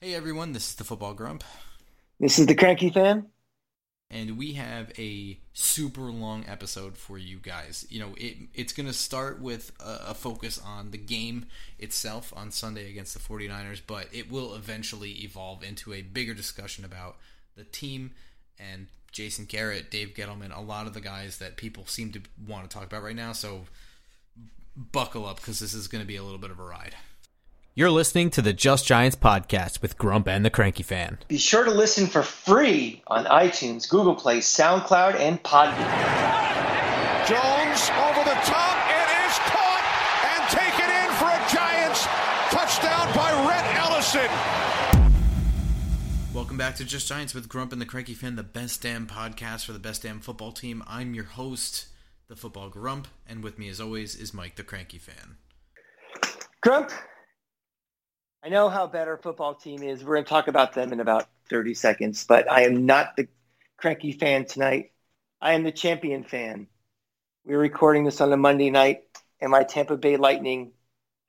Hey everyone, this is the Football Grump. This is the Cranky Fan. And we have a super long episode for you guys. You know, it, it's going to start with a, a, focus on the game itself on Sunday against the 49ers, but it will eventually evolve into a bigger discussion about the team and Jason Garrett, Dave Gettleman, a lot of the guys that people seem to want to talk about right now. So buckle up because this is going to be a little bit of a ride. You're listening to the Just Giants podcast with Grump and the Cranky Fan. Be sure to listen for free on iTunes, Google Play, SoundCloud, and Podbean. Jones over the top. It is caught and taken in for a Giants touchdown by Rhett Ellison. Welcome back to Just Giants with Grump and the Cranky Fan, the best damn podcast for the best damn football team. I'm your host, the Football Grump, and with me as always is Mike, the Cranky Fan. Grump, I know how bad our football team is. We're going to talk about them in about 30 seconds, but I am not the cranky fan tonight. I am the champion fan. We're recording this on a Monday night, and my Tampa Bay Lightning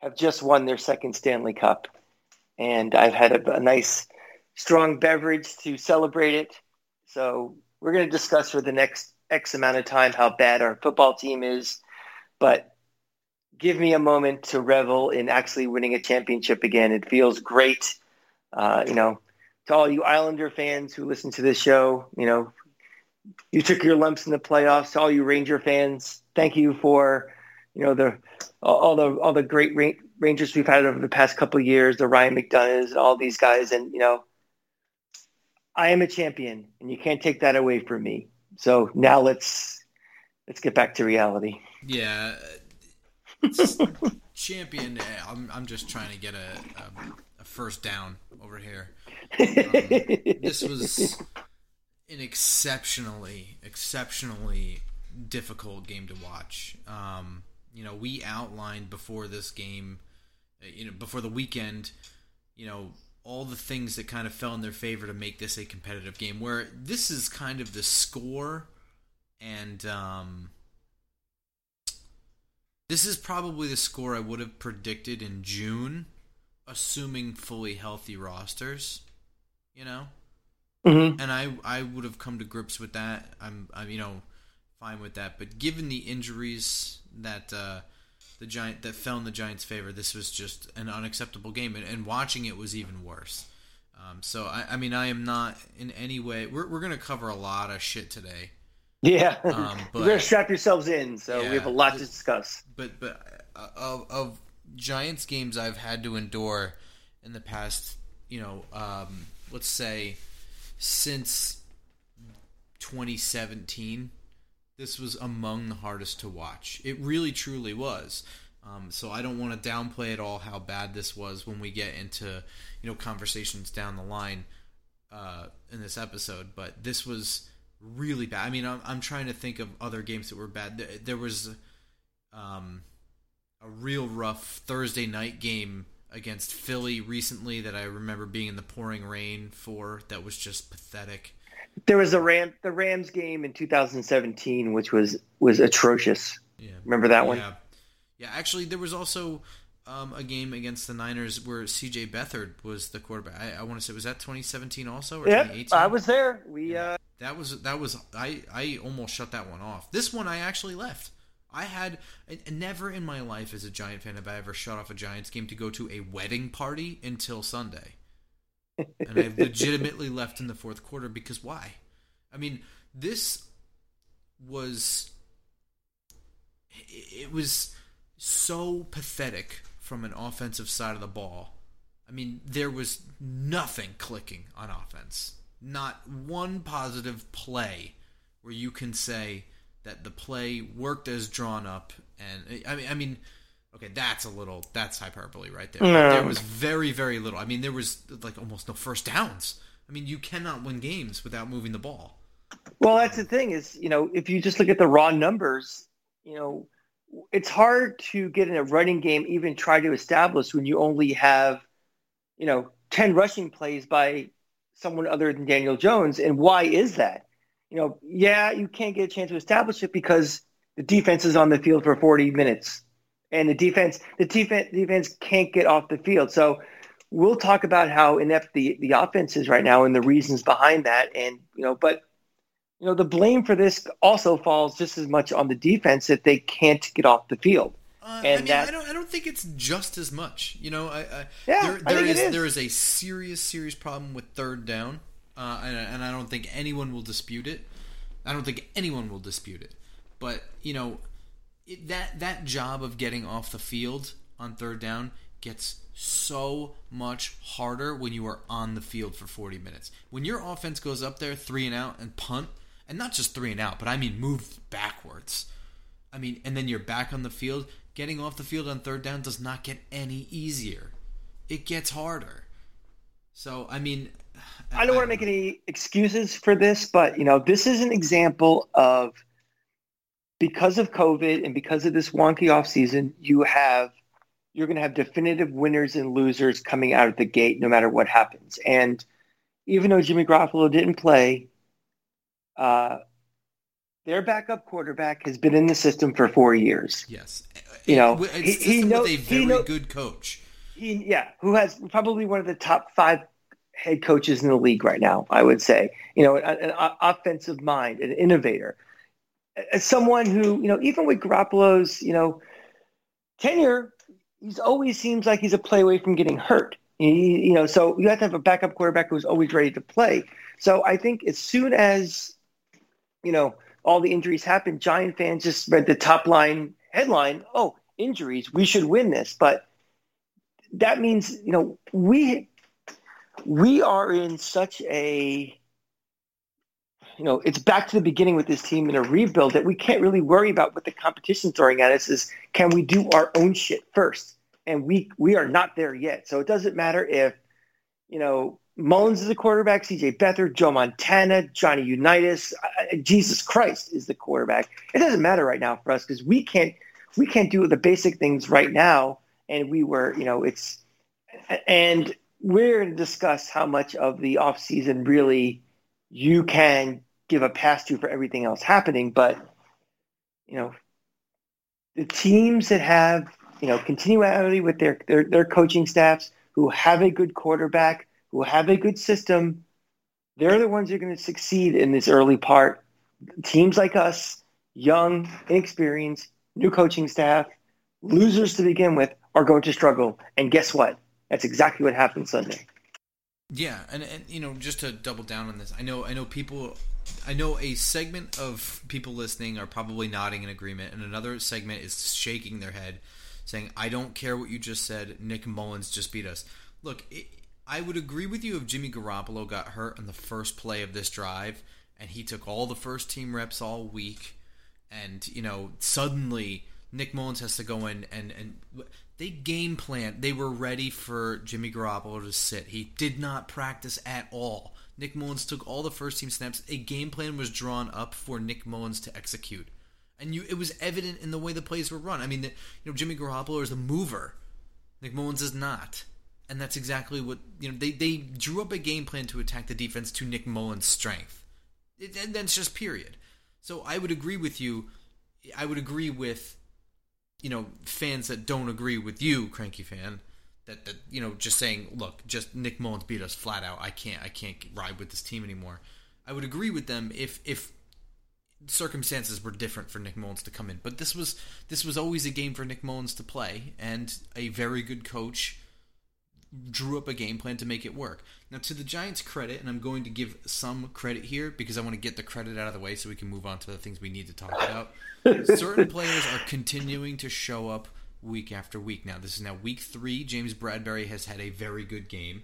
have just won their second Stanley Cup. And I've had a, a nice, strong beverage to celebrate it. So we're going to discuss for the next X amount of time how bad our football team is. But give me a moment to revel in actually winning a championship again. It feels great. Uh, you know, to all you Islander fans who listen to this show, you know, you took your lumps in the playoffs. To all you Ranger fans, thank you for, you know, the all the all the great Rangers we've had over the past couple of years, the Ryan McDonaghs, all these guys, and you know, I am a champion, and you can't take that away from me. So now let's let's get back to reality. Yeah, champion. Eh, I'm I'm just trying to get a a, a first down over here. Um, this was an exceptionally exceptionally difficult game to watch. Um, you know, we outlined before this game, eh, you know, before the weekend, you know, all the things that kind of fell in their favor to make this a competitive game. Where this is kind of the score and um, this is probably the score I would have predicted in June, assuming fully healthy rosters. You know, mm-hmm. and I I would have come to grips with that. I'm I'm you know fine with that. But given the injuries that uh, the giant that fell in the Giants' favor, this was just an unacceptable game, and, and watching it was even worse. Um, so I, I mean I am not in any way. We're we're gonna cover a lot of shit today. Yeah, um, but, you better strap yourselves in. So yeah, we have a lot to discuss. But but uh, of, of Giants games I've had to endure in the past, you know, um, let's say since 2017, this was among the hardest to watch. It really truly was. Um, so I don't want to downplay at all how bad this was when we get into you know conversations down the line uh, in this episode. But this was really bad. I mean, I'm, I'm trying to think of other games that were bad. There, there was um, a real rough Thursday night game against Philly recently that I remember being in the pouring rain for. That was just pathetic. There was a Ram the Rams game in 2017, which was was atrocious. Yeah, remember that yeah. one? Yeah, actually, there was also um, a game against the Niners where C.J. Beathard was the quarterback. I, I want to say was that 2017 also or yeah, 2018? I was there. We yeah. uh... that was that was I I almost shut that one off. This one I actually left. I had never in my life as a Giant fan have I ever shut off a Giants game to go to a wedding party until Sunday, and I legitimately left in the fourth quarter because why? I mean, this was it was so pathetic from an offensive side of the ball. I mean, there was nothing clicking on offense. Not one positive play where you can say that the play worked as drawn up. And I mean, I mean, okay, that's a little that's hyperbole right there. No. There was very, very little. I mean, there was like almost no first downs. I mean, you cannot win games without moving the ball. Well, that's the thing is, you know, if you just look at the raw numbers, you know, it's hard to get in a running game, even try to establish when you only have, you know, 10 rushing plays by someone other than Daniel Jones. And why is that? You know, yeah, you can't get a chance to establish it because the defense is on the field for 40 minutes and the defense, the defense, defense can't get off the field. So we'll talk about how inept the, the offense is right now and the reasons behind that. And, you know, but, you know, the blame for this also falls just as much on the defense if they can't get off the field. Uh, And I mean, that- I don't. I don't think it's just as much. You know, I, I Yeah, there, I there think it is, is. there is a serious, serious problem with third down, uh, and, and I don't think anyone will dispute it. I don't think anyone will dispute it. But you know, it, that that job of getting off the field on third down gets so much harder when you are on the field for 40 minutes. When your offense goes up there three and out and punt, and not just three and out, but I mean move backwards. I mean, and then you're back on the field. Getting off the field on third down does not get any easier. It gets harder. So, I mean, I don't want to make any excuses for this, but you know, this is an example of because of COVID and because of this wonky off season, you have you're going to have definitive winners and losers coming out of the gate, no matter what happens. And even though Jimmy Garoppolo didn't play, uh, their backup quarterback has been in the system for four years. Yes. You know, it's he- he, he with know- a he very know- good coach. He, yeah, who has probably one of the top five head coaches in the league right now, I would say. You know, an, an offensive mind, an innovator, as someone who, you know, even with Garoppolo's, you know, tenure, he's always seems like he's a play away from getting hurt. He, you know, so you have to have a backup quarterback who's always ready to play. So I think as soon as, you know, all the injuries happen, Giant fans just read the top line headline, oh, injuries, we should win this. But that means you know we we are in such a you know it's back to the beginning with this team in a rebuild that we can't really worry about what the competition's throwing at us is can we do our own shit first and we we are not there yet so it doesn't matter if you know Mullens is the quarterback, CJ Beathard, Joe Montana, Johnny Unitas, uh, Jesus Christ is the quarterback. It doesn't matter right now for us because we can't we can't do the basic things right now and we were, you know, it's, and we're going to discuss how much of the off season really you can give a pass to for everything else happening. But, you know, the teams that have, you know, continuity with their, their, their coaching staffs who have a good quarterback, who have a good system, they're the ones who are going to succeed in this early part. Teams like us, young, inexperienced, new coaching staff, losers to begin with, are going to struggle. And guess what? That's exactly what happened Sunday. Yeah, and, and you know, just to double down on this, I know I know people I know a segment of people listening are probably nodding in agreement and another segment is shaking their head saying, "I don't care what you just said. Nick Mullens just beat us." Look, I would agree with you if Jimmy Garoppolo got hurt on the first play of this drive and he took all the first team reps all week and, you know, suddenly Nick Mullens has to go in and and they game plan. They were ready for Jimmy Garoppolo to sit. He did not practice at all. Nick Mullens took all the first team snaps. A game plan was drawn up for Nick Mullens to execute, and you it was evident in the way the plays were run. I mean, the, you know, Jimmy Garoppolo is a mover. Nick Mullens is not, and that's exactly what you know. They they drew up a game plan to attack the defense to Nick Mullens' strength, it, and that's just period. So I would agree with you. I would agree with you know fans that don't agree with you, cranky fan, that that you know just saying, look, just Nick Mullens beat us flat out. I can't I can't ride with this team anymore. I would agree with them if if circumstances were different for Nick Mullens to come in, but this was this was always a game for Nick Mullens to play, and a very good coach drew up a game plan to make it work. Now, to the Giants' credit, and I'm going to give some credit here because I want to get the credit out of the way so we can move on to the things we need to talk about. Certain players are continuing to show up week after week. Now, this is now week three. James Bradberry has had a very good game.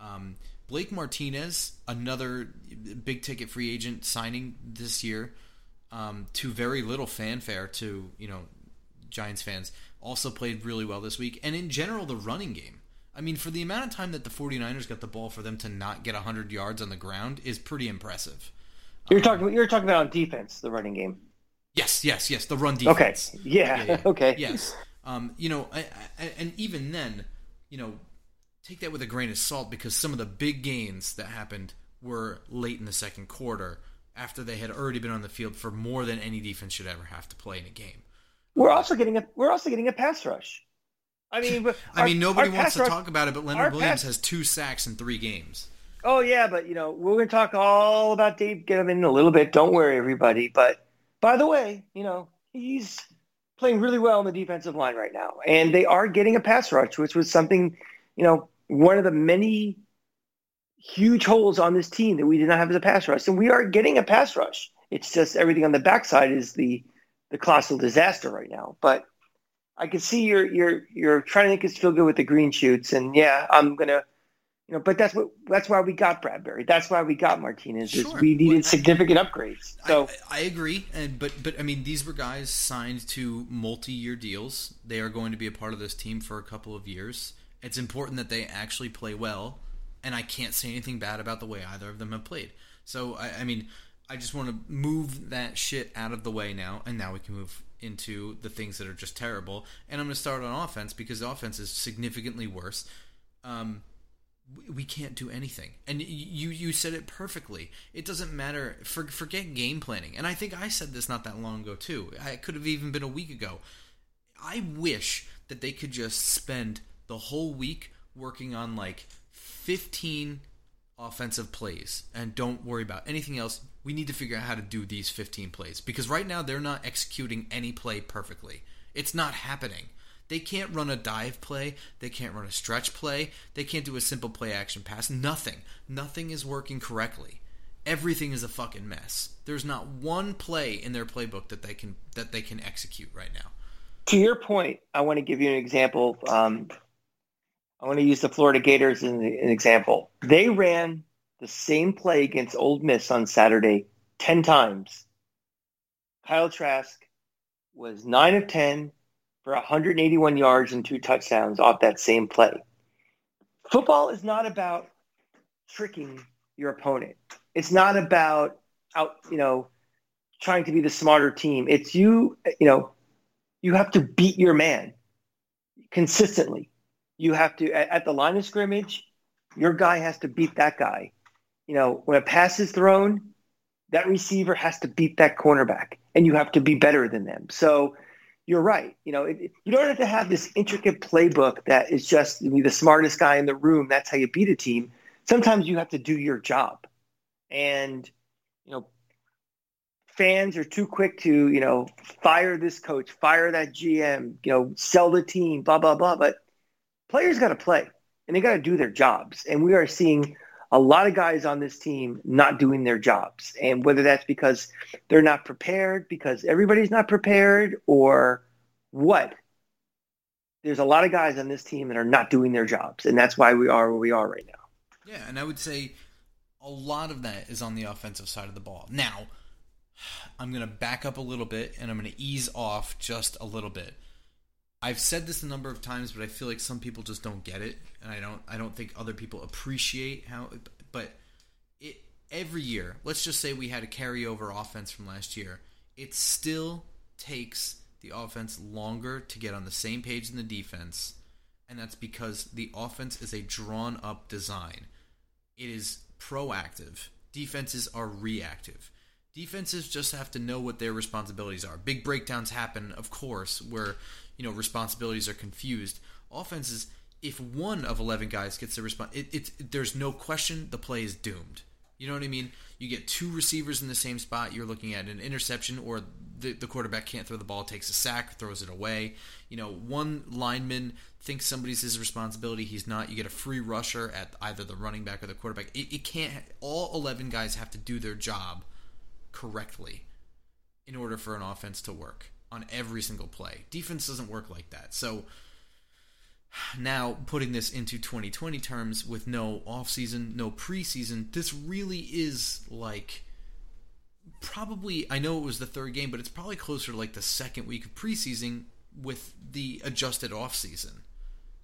Um, Blake Martinez, another big ticket free agent signing this year, um, to very little fanfare to you know Giants fans, also played really well this week. And in general, the running game. I mean, for the amount of time that the 49ers got the ball for them to not get 100 yards on the ground is pretty impressive. You're talking you're talking about on defense, the running game. Yes, yes, yes. The run defense. Okay. defense. Yeah. Okay. Yes. Um, you know, I, I, and even then, you know, take that with a grain of salt because some of the big gains that happened were late in the second quarter after they had already been on the field for more than any defense should ever have to play in a game. We're also getting a we're also getting a pass rush. I mean, I our- mean, nobody wants to talk about it, but Leonard Williams pass- has two sacks in three games. Oh yeah, but you know we're going to talk all about Dave Gettleman in a little bit. Don't worry, everybody. But by the way, you know he's playing really well on the defensive line right now, and they are getting a pass rush, which was something, you know, one of the many huge holes on this team that we did not have as a pass rush, and we are getting a pass rush. It's just everything on the backside is the the colossal disaster right now. But I can see you're you're you're trying to make us feel good with the green shoots, and yeah, I'm gonna you know, but that's what that's why we got Bradberry. That's why we got Martinez. Is Sure. we needed Well, I- significant upgrades. So I, I agree, and but but I mean these were guys signed to multi-year deals. They are going to be a part of this team for a couple of years. It's important that they actually play well, and I can't say anything bad about the way either of them have played. So I, I mean, I just want to move that shit out of the way now, and now we can move into the things that are just terrible. And I'm going to start on offense because offense is significantly worse. Um, we- we can't do anything. And you you said it perfectly. It doesn't matter. For, forget game planning. And I think I said this not that long ago too. I could have even been a week ago. I wish that they could just spend the whole week working on like 15 offensive plays and don't worry about anything else. We need to figure out how to do these 15 plays because right now they're not executing any play perfectly. It's not happening. They can't run a dive play. They can't run a stretch play. They can't do a simple play action pass. Nothing. Nothing is working correctly. Everything is a fucking mess. There's not one play in their playbook that they can that they can execute right now. to your point, I want to give you an example. Um, I want to use the Florida Gators as an, an example. They ran the same play against Ole Miss on Saturday ten times. Kyle Trask was nine of ten for 181 yards and two touchdowns off that same play. Football is not about tricking your opponent. It's not about out, you know, trying to be the smarter team. It's you, you know, you have to beat your man consistently. You have to at, at the line of scrimmage, your guy has to beat that guy. You know, when a pass is thrown, that receiver has to beat that cornerback, and you have to be better than them. So you're right. You know, it, you don't have to have this intricate playbook that is just you know, the smartest guy in the room. That's how you beat a team. Sometimes you have to do your job, and you know, fans are too quick to you know fire this coach, fire that GM, you know, sell the team, blah blah blah. But players got to play, and they got to do their jobs. And we are seeing a lot of guys on this team not doing their jobs. And whether that's because they're not prepared, because everybody's not prepared, or what, there's a lot of guys on this team that are not doing their jobs. And that's why we are where we are right now. Yeah, and I would say a lot of that is on the offensive side of the ball. Now, I'm going to back up a little bit and I'm going to ease off just a little bit. I've said this a number of times, but I feel like some people just don't get it, and I don't. I don't think other people appreciate how. But it every year, let's just say we had a carryover offense from last year. It still takes the offense longer to get on the same page than the defense, and that's because the offense is a drawn up design. It is proactive. Defenses are reactive. Defenses just have to know what their responsibilities are. Big breakdowns happen, of course, where you know responsibilities are confused. Offenses, if one of eleven guys gets the response, it, it's there's no question the play is doomed. You know what I mean? You get two receivers in the same spot, you're looking at an interception, or the, the quarterback can't throw the ball, takes a sack, throws it away. You know, one lineman thinks somebody's his responsibility, he's not. You get a free rusher at either the running back or the quarterback. It, it can't. All eleven guys have to do their job correctly in order for an offense to work on every single play. Defense doesn't work like that. So now putting this into 2020 terms with no offseason, no preseason, this really is like probably I know it was the third game, but it's probably closer to like the second week of preseason with the adjusted offseason.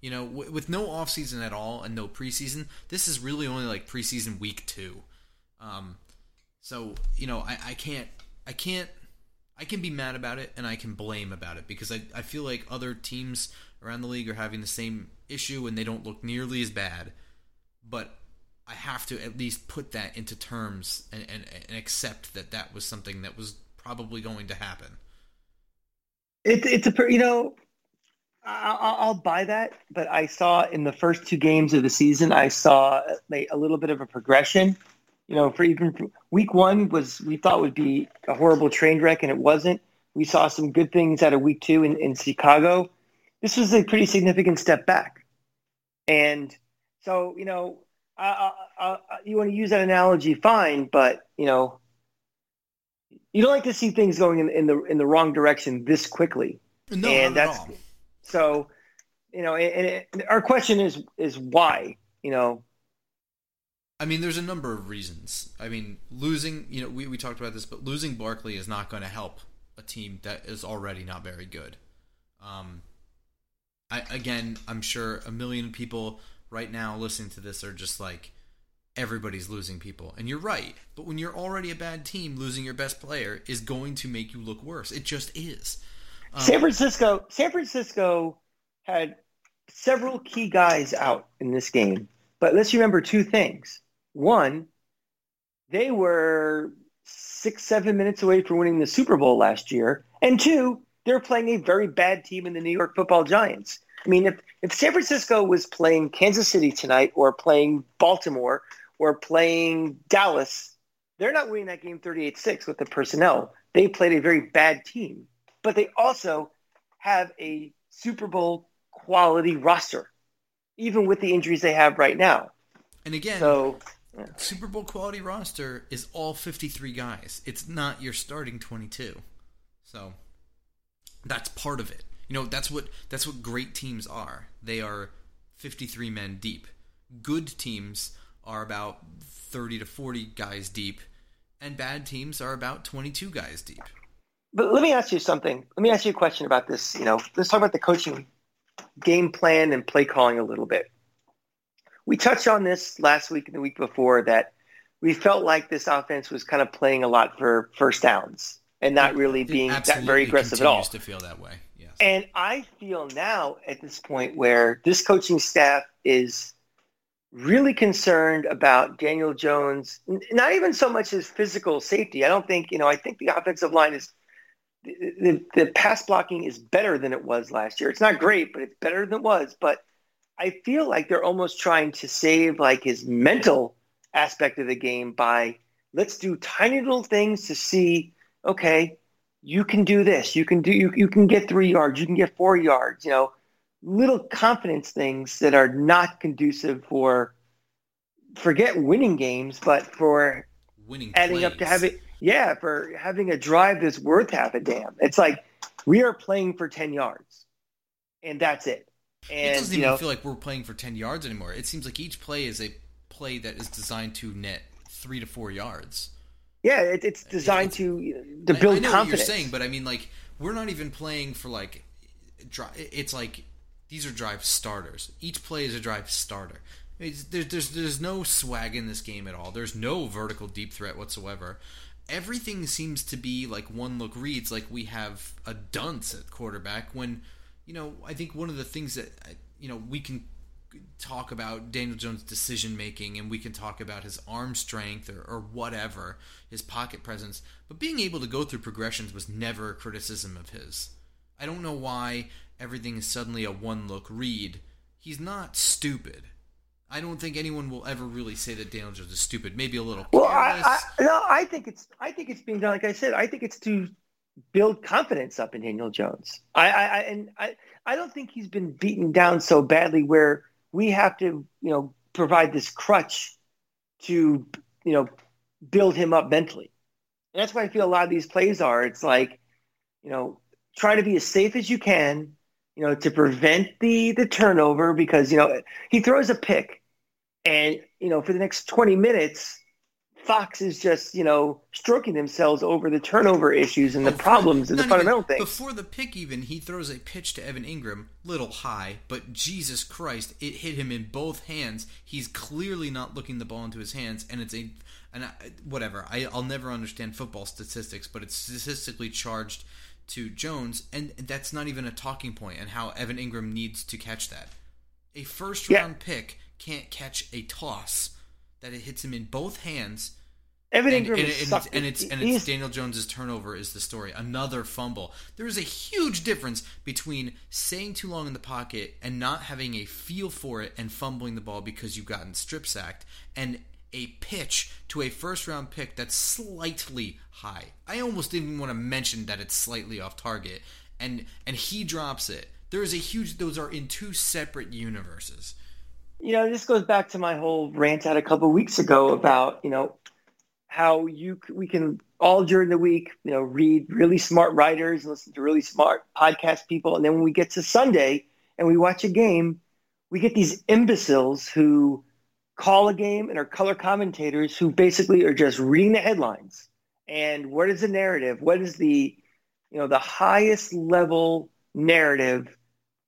You know, with no offseason at all and no preseason, this is really only like preseason week 2. Um so, you know, I, I can't I can't I can be mad about it and I can blame about it because I, I feel like other teams around the league are having the same issue and they don't look nearly as bad. But I have to at least put that into terms and, and, and accept that that was something that was probably going to happen. It's it's a you know, I, I'll buy that, but I saw in the first two games of the season, I saw a, a little bit of a progression. You know, for even week one was we thought would be a horrible train wreck, and it wasn't. We saw some good things out of week two in, in Chicago. This was a pretty significant step back, and so you know, I, I, I, you want to use that analogy, fine, but you know, you don't like to see things going in, in the in the wrong direction this quickly. No, and that's so you know and, and our question is is why you know I mean, there's a number of reasons. I mean, losing, you know, we, we talked about this, but losing Barkley is not going to help a team that is already not very good. Um, I, again, I'm sure a million people right now listening to this are just like, everybody's losing people. And you're right. But when you're already a bad team, losing your best player is going to make you look worse. It just is. Um, San Francisco San Francisco had several key guys out in this game but let's remember two things one they were six seven minutes away from winning the Super Bowl last year. And two they're playing a very bad team in the New York Football Giants. I mean if if San Francisco was playing Kansas City tonight or playing Baltimore or playing Dallas they're not winning that game 38-6 with the personnel. They played a very bad team but they also have a Super Bowl quality roster, even with the injuries they have right now. and again, So, Super Bowl quality roster is all 53 guys. It's not your starting 22. So that's part of it. You know, that's what that's what great teams are. They are 53 men deep. Good teams are about 30 to 40 guys deep, and bad teams are about 22 guys deep. but let me ask you something. Let me ask you a question about this. You know, let's talk about the coaching game plan and play calling a little bit. We touched on this last week and the week before that we felt like this offense was kind of playing a lot for first downs and not really being that very aggressive at all. to feel that way. Yes. And I feel now at this point where this coaching staff is really concerned about Daniel Jones, not even so much his physical safety. I don't think, you know, I think the offensive line is the, the, the pass blocking is better than it was last year. It's not great, but it's better than it was. But I feel like they're almost trying to save like his mental aspect of the game by let's do tiny little things to see, okay, you can do this. You can do you, you can get three yards, you can get four yards, you know, little confidence things that are not conducive for forget winning games, but for Winning adding up to having yeah, for having a drive that's worth half a damn. It's like we are playing for ten yards. And that's it. It doesn't even know, feel like we're playing for 10 yards anymore. It seems like each play is a play that is designed to net three to four yards. yeah, it, it's designed It's- to uh, to build I, know confidence. what you're saying, but I mean, like, we're not even playing for like, dri- it's like these are drive starters. Each play is a drive starter. There's, there's there's no swag in this game at all. There's no vertical deep threat whatsoever. Everything seems to be like one look reads. Like we have a dunce at quarterback. When you know, I think one of the things that you know we can talk about Daniel Jones' decision making and we can talk about his arm strength or, or whatever, his pocket presence. But being able to go through progressions was never a criticism of his. I don't know why everything is suddenly a one look read. He's not stupid. I don't think anyone will ever really say that Daniel Jones is stupid. Maybe a little Well. I, I, no, I think it's I think it's being done. Like I said, I think it's to build confidence up in Daniel Jones. I, I, I and I, I don't think he's been beaten down so badly where we have to, you know, provide this crutch to, you know, build him up mentally. And that's why I feel a lot of these plays are. It's like, you know, try to be as safe as you can, you know, to prevent the the turnover because you know he throws a pick, and you know for the next twenty minutes, Fox is just you know stroking themselves over the turnover issues and the Before- problems and the fundamental even- things. Before the pick, even he throws a pitch to Evan Engram, little high, but Jesus Christ, it hit him in both hands. He's clearly not looking the ball into his hands, and it's a, and I, whatever. I, I'll never understand football statistics, but it's statistically charged to Jones, and that's not even a talking point. And how Evan Engram needs to catch that. A first Yeah. round pick can't catch a toss that it hits him in both hands Evan and, Engram and, and, sucked. it's, and it's and it's Daniel Jones's turnover is the story. Another fumble. There is a huge difference between staying too long in the pocket and not having a feel for it and fumbling the ball because you've gotten strip sacked and a pitch to a first round pick that's slightly high. I almost didn't even want to mention that it's slightly off target and and he drops it. There is a huge those are in two separate universes. You know, this goes back to my whole rant out a couple of weeks ago about, you know, how you we can all during the week, you know, read really smart writers and listen to really smart podcast people, and then when we get to Sunday and we watch a game, we get these imbeciles who call a game and are color commentators who basically are just reading the headlines. And what is the narrative? What is the, you know, the highest level narrative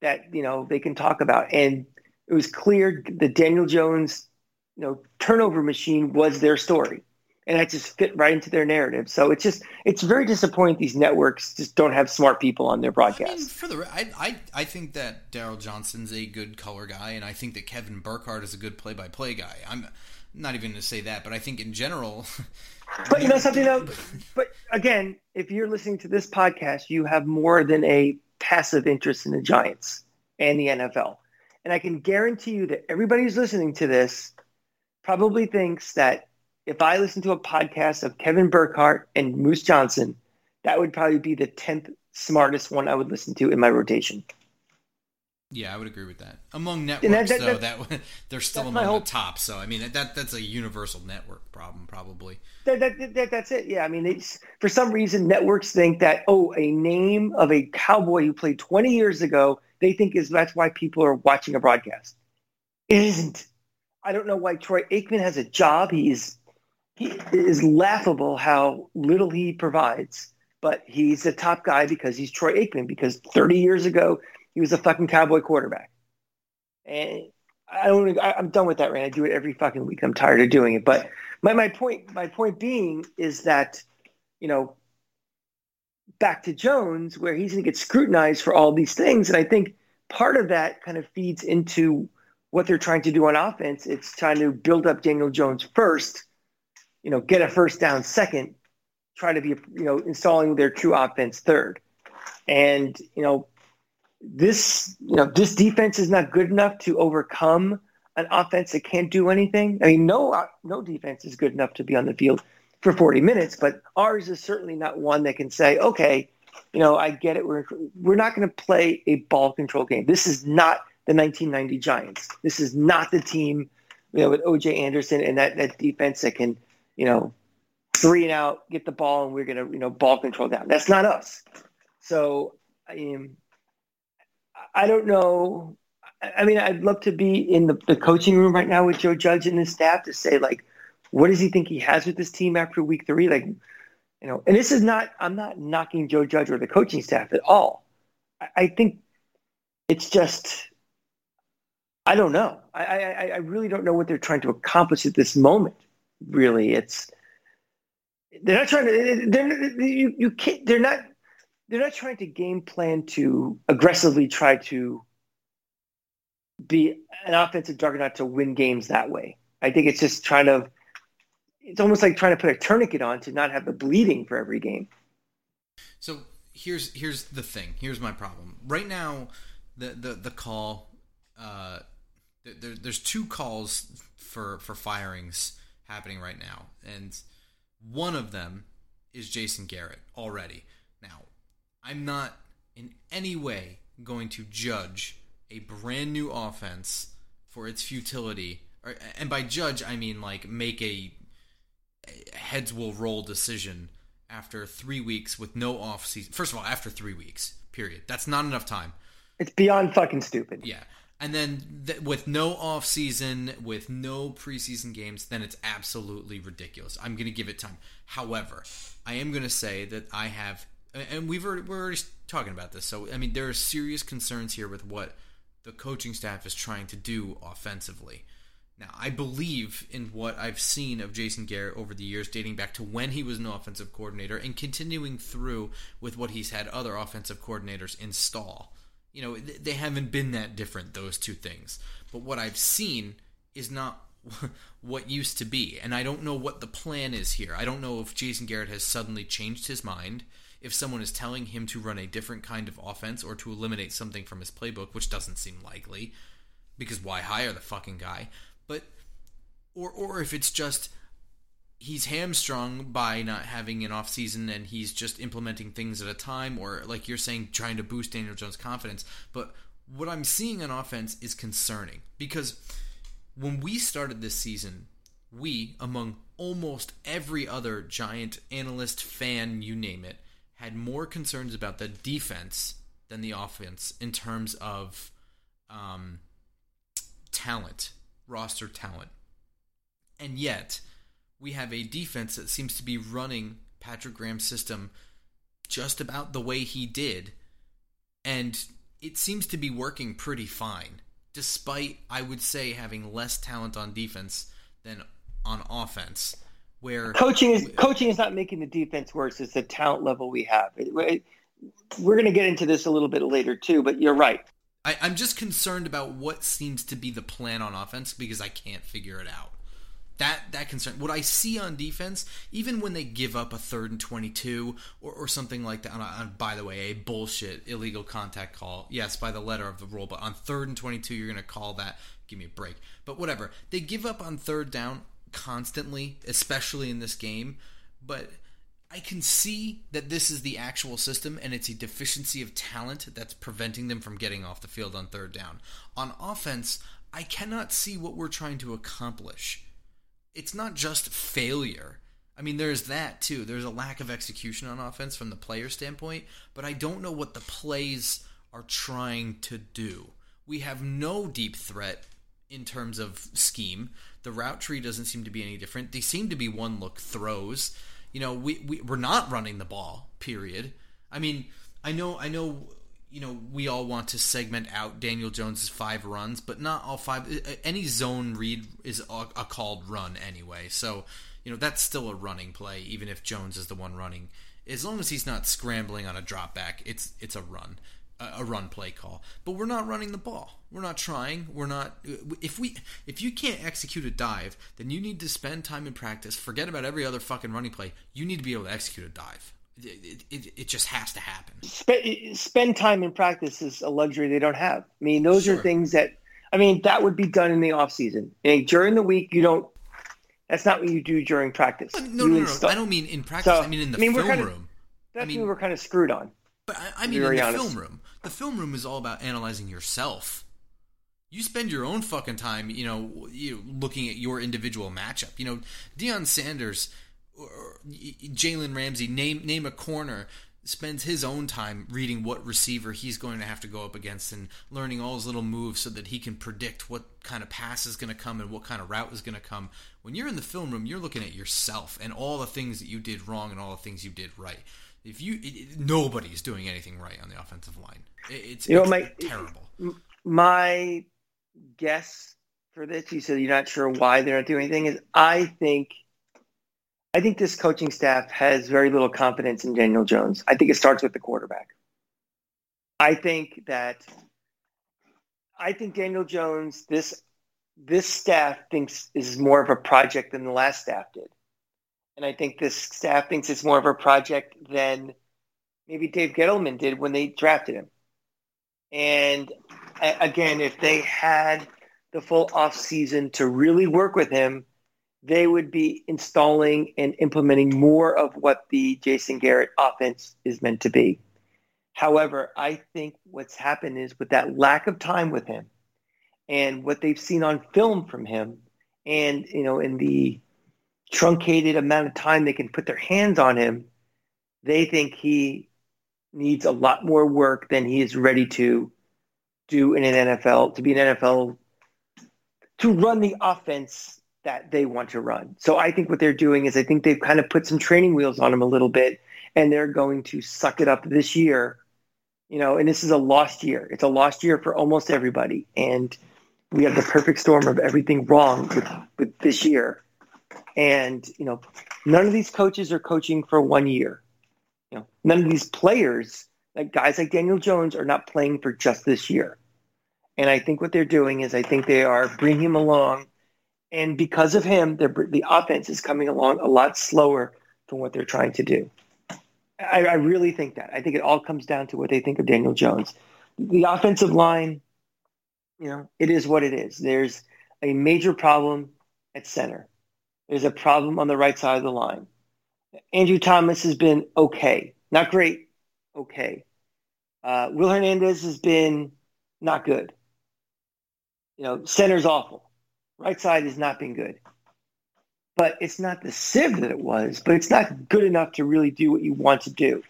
that you know they can talk about? And it was clear that Daniel Jones, you know, turnover machine was their story. And that just fit right into their narrative. So it's just it's very disappointing these networks just don't have smart people on their I mean, broadcasts. for the I I, I think that Daryl Johnston's a good color guy, and I think that Kevin Burkhardt is a good play-by-play guy. I'm not even going to say that, but I think in general, But you know something though, but again, if you're listening to this podcast, you have more than a passive interest in the Giants and the NFL. And I can guarantee you that everybody who's listening to this probably thinks that if I listen to a podcast of Kevin Burkhardt and Moose Johnston, that would probably be the 10th smartest one I would listen to in my rotation. yeah, I would agree with that. Among networks, that- though, that- that they're still among whole- the top. So I mean, that that's a universal network problem, probably. That, that, that, that's it. Yeah, I mean, it's, for some reason, networks think that oh, a name of a cowboy who played 20 years ago, they think is that's why people are watching a broadcast. It isn't. I don't know why Troy Aikman has a job. He's He is laughable how little he provides, but he's a top guy because he's Troy Aikman. Because 30 years ago, he was a fucking cowboy quarterback, and I don't. I, I'm done with that, Rand. I do it every fucking week. I'm tired of doing it. But my my point my point being is that you know back to Jones, where he's going to get scrutinized for all these things, and I think part of that kind of feeds into what they're trying to do on offense. It's trying to build up Daniel Jones first, you know, get a first down second, try to be you know installing their true offense third, and you know this you know this defense is not good enough to overcome an offense that can't do anything. I mean, no no defense is good enough to be on the field for 40 minutes, but ours is certainly not one that can say, okay, you know, I get it. We're we're not going to play a ball control game. This is not the 1990 Giants. This is not the team, you know, with OJ Anderson and that that defense that can, you know, three and out, get the ball, and we're going to you know ball control down. That's not us. So I mean, I don't know. I mean, I'd love to be in the, the coaching room right now with Joe Judge and his staff to say, like, what does he think he has with this team after week three? Like, you know, and this is not, I'm not knocking Joe Judge or the coaching staff at all. I, I think it's just, I don't know. I, I, I really don't know what they're trying to accomplish at this moment. Really, it's, they're not trying to, they're, you, you can't, they're not, they're not trying to game plan to aggressively try to be an offensive juggernaut to win games that way. I think it's just trying to. It's almost like trying to put a tourniquet on to not have the bleeding for every game. So here's here's the thing. Here's my problem. Right now, the the the call. Uh, there, there's two calls for for firings happening right now, and one of them is Jason Garrett already. Now, I'm not in any way going to judge a brand new offense for its futility, or, and by judge I mean like make a heads will roll decision after three weeks with no off season. First of all, after three weeks, period. That's not enough time. It's beyond fucking stupid. Yeah. And then th- with no off season, with no preseason games, then it's absolutely ridiculous. I'm going to give it time. However, I am going to say that I have, and we've already, we're already talking about this. So I mean, there are serious concerns here with what the coaching staff is trying to do offensively. Now, I believe in what I've seen of Jason Garrett over the years, dating back to when he was an offensive coordinator and continuing through with what he's had other offensive coordinators install. You know, they haven't been that different, those two things. But what I've seen is not what used to be. And I don't know what the plan is here. I don't know if Jason Garrett has suddenly changed his mind, if someone is telling him to run a different kind of offense or to eliminate something from his playbook, which doesn't seem likely, because why hire the fucking guy? But or or if it's just he's hamstrung by not having an off season and he's just implementing things at a time or like you're saying trying to boost Daniel Jones confidence. But what I'm seeing on offense is concerning because when we started this season we among almost every other giant analyst fan you name it had more concerns about the defense than the offense in terms of um, talent roster talent and yet we have a defense that seems to be running Patrick Graham's system just about the way he did. And it seems to be working pretty fine, despite, I would say, having less talent on defense than on offense. Where coaching is coaching is not making the defense worse; it's the talent level we have. It, we're going to get into this a little bit later too, but you're right. I, I'm just concerned about what seems to be the plan on offense because I can't figure it out. That that concern what i see on defense even when they give up a third and 22 or, or something like that on, on, by the way a bullshit illegal contact call. Yes by the letter of the rule but on third and 22 you're going to call that. Give me a break. But whatever. They give up on third down constantly especially in this game but I can see that this is the actual system and it's a deficiency of talent that's preventing them from getting off the field on third down. On offense, I cannot see what we're trying to accomplish it's not just failure. I mean, there's that too. There's a lack of execution on offense from the player standpoint, but I don't know what the plays are trying to do. We have no deep threat in terms of scheme. The route tree doesn't seem to be any different. They seem to be one look throws. You know, we, we we're not running the ball. Period. I mean, I know I know you know, we all want to segment out Daniel Jones's five runs, but not all five. Any zone read is a, a, called run anyway. So, you know, that's still a running play, even if Jones is the one running. As long as he's not scrambling on a drop back, it's it's a run, a, run play call. But we're not running the ball. We're not trying. We're not. If we if you can't execute a dive, then you need to spend time in practice. Forget about every other fucking running play. You need to be able to execute a dive. It, it, it, just has to happen. Spend, spend time in practice is a luxury they don't have. I mean, those sure. are things that, I mean, that would be done in the off season. And during the week, you don't. That's not what you do during practice. Uh, no, no, no, no. I don't mean in practice. So, I mean in the I mean, film kind of, room. That's I mean, we're kind of screwed on. But I, I mean, in the honest. film room, the film room is all about analyzing yourself. You spend your own fucking time, you know, you looking at your individual matchup. You know, Deion Sanders Jalen Ramsey name name a corner spends his own time reading what receiver he's going to have to go up against and learning all his little moves so that he can predict what kind of pass is going to come and what kind of route is going to come. When you're in the film room, you're looking at yourself and all the things that you did wrong and all the things you did right. If you it, nobody's doing anything right on the offensive line, it, it's, you know, it's my, terrible. My guess for this, you said you're not sure why they're not doing anything, is I think – I think this coaching staff has very little confidence in Daniel Jones. I think it starts with the quarterback. I think that I think Daniel Jones, this this staff thinks is more of a project than the last staff did. And I think this staff thinks it's more of a project than maybe Dave Gettleman did when they drafted him. And again, if they had the full off season to really work with him, they would be installing and implementing more of what the Jason Garrett offense is meant to be. However, I think what's happened is with that lack of time with him and what they've seen on film from him and you know in the truncated amount of time they can put their hands on him, they think he needs a lot more work than he is ready to do in an NFL to be an NFL to run the offense that they want to run. So I think what they're doing is I think they've kind of put some training wheels on him a little bit and they're going to suck it up this year. You know, and this is a lost year. It's a lost year for almost everybody. And we have the perfect storm of everything wrong with, with this year. And, you know, none of these coaches are coaching for one year. You know, none of these players, like guys like Daniel Jones, are not playing for just this year. And I think what they're doing is I think they are bringing him along And because of him, the offense is coming along a lot slower than what they're trying to do. I, I, really think that. I think it all comes down to what they think of Daniel Jones. The offensive line, you know, it is what it is. There's a major problem at center. There's a problem on the right side of the line. Andrew Thomas has been okay, not great, okay. Uh, Will Hernandez has been not good. You know, center's awful. Right side has not been good. But it's not the sieve that it was, but it's not good enough to really do what you want to do.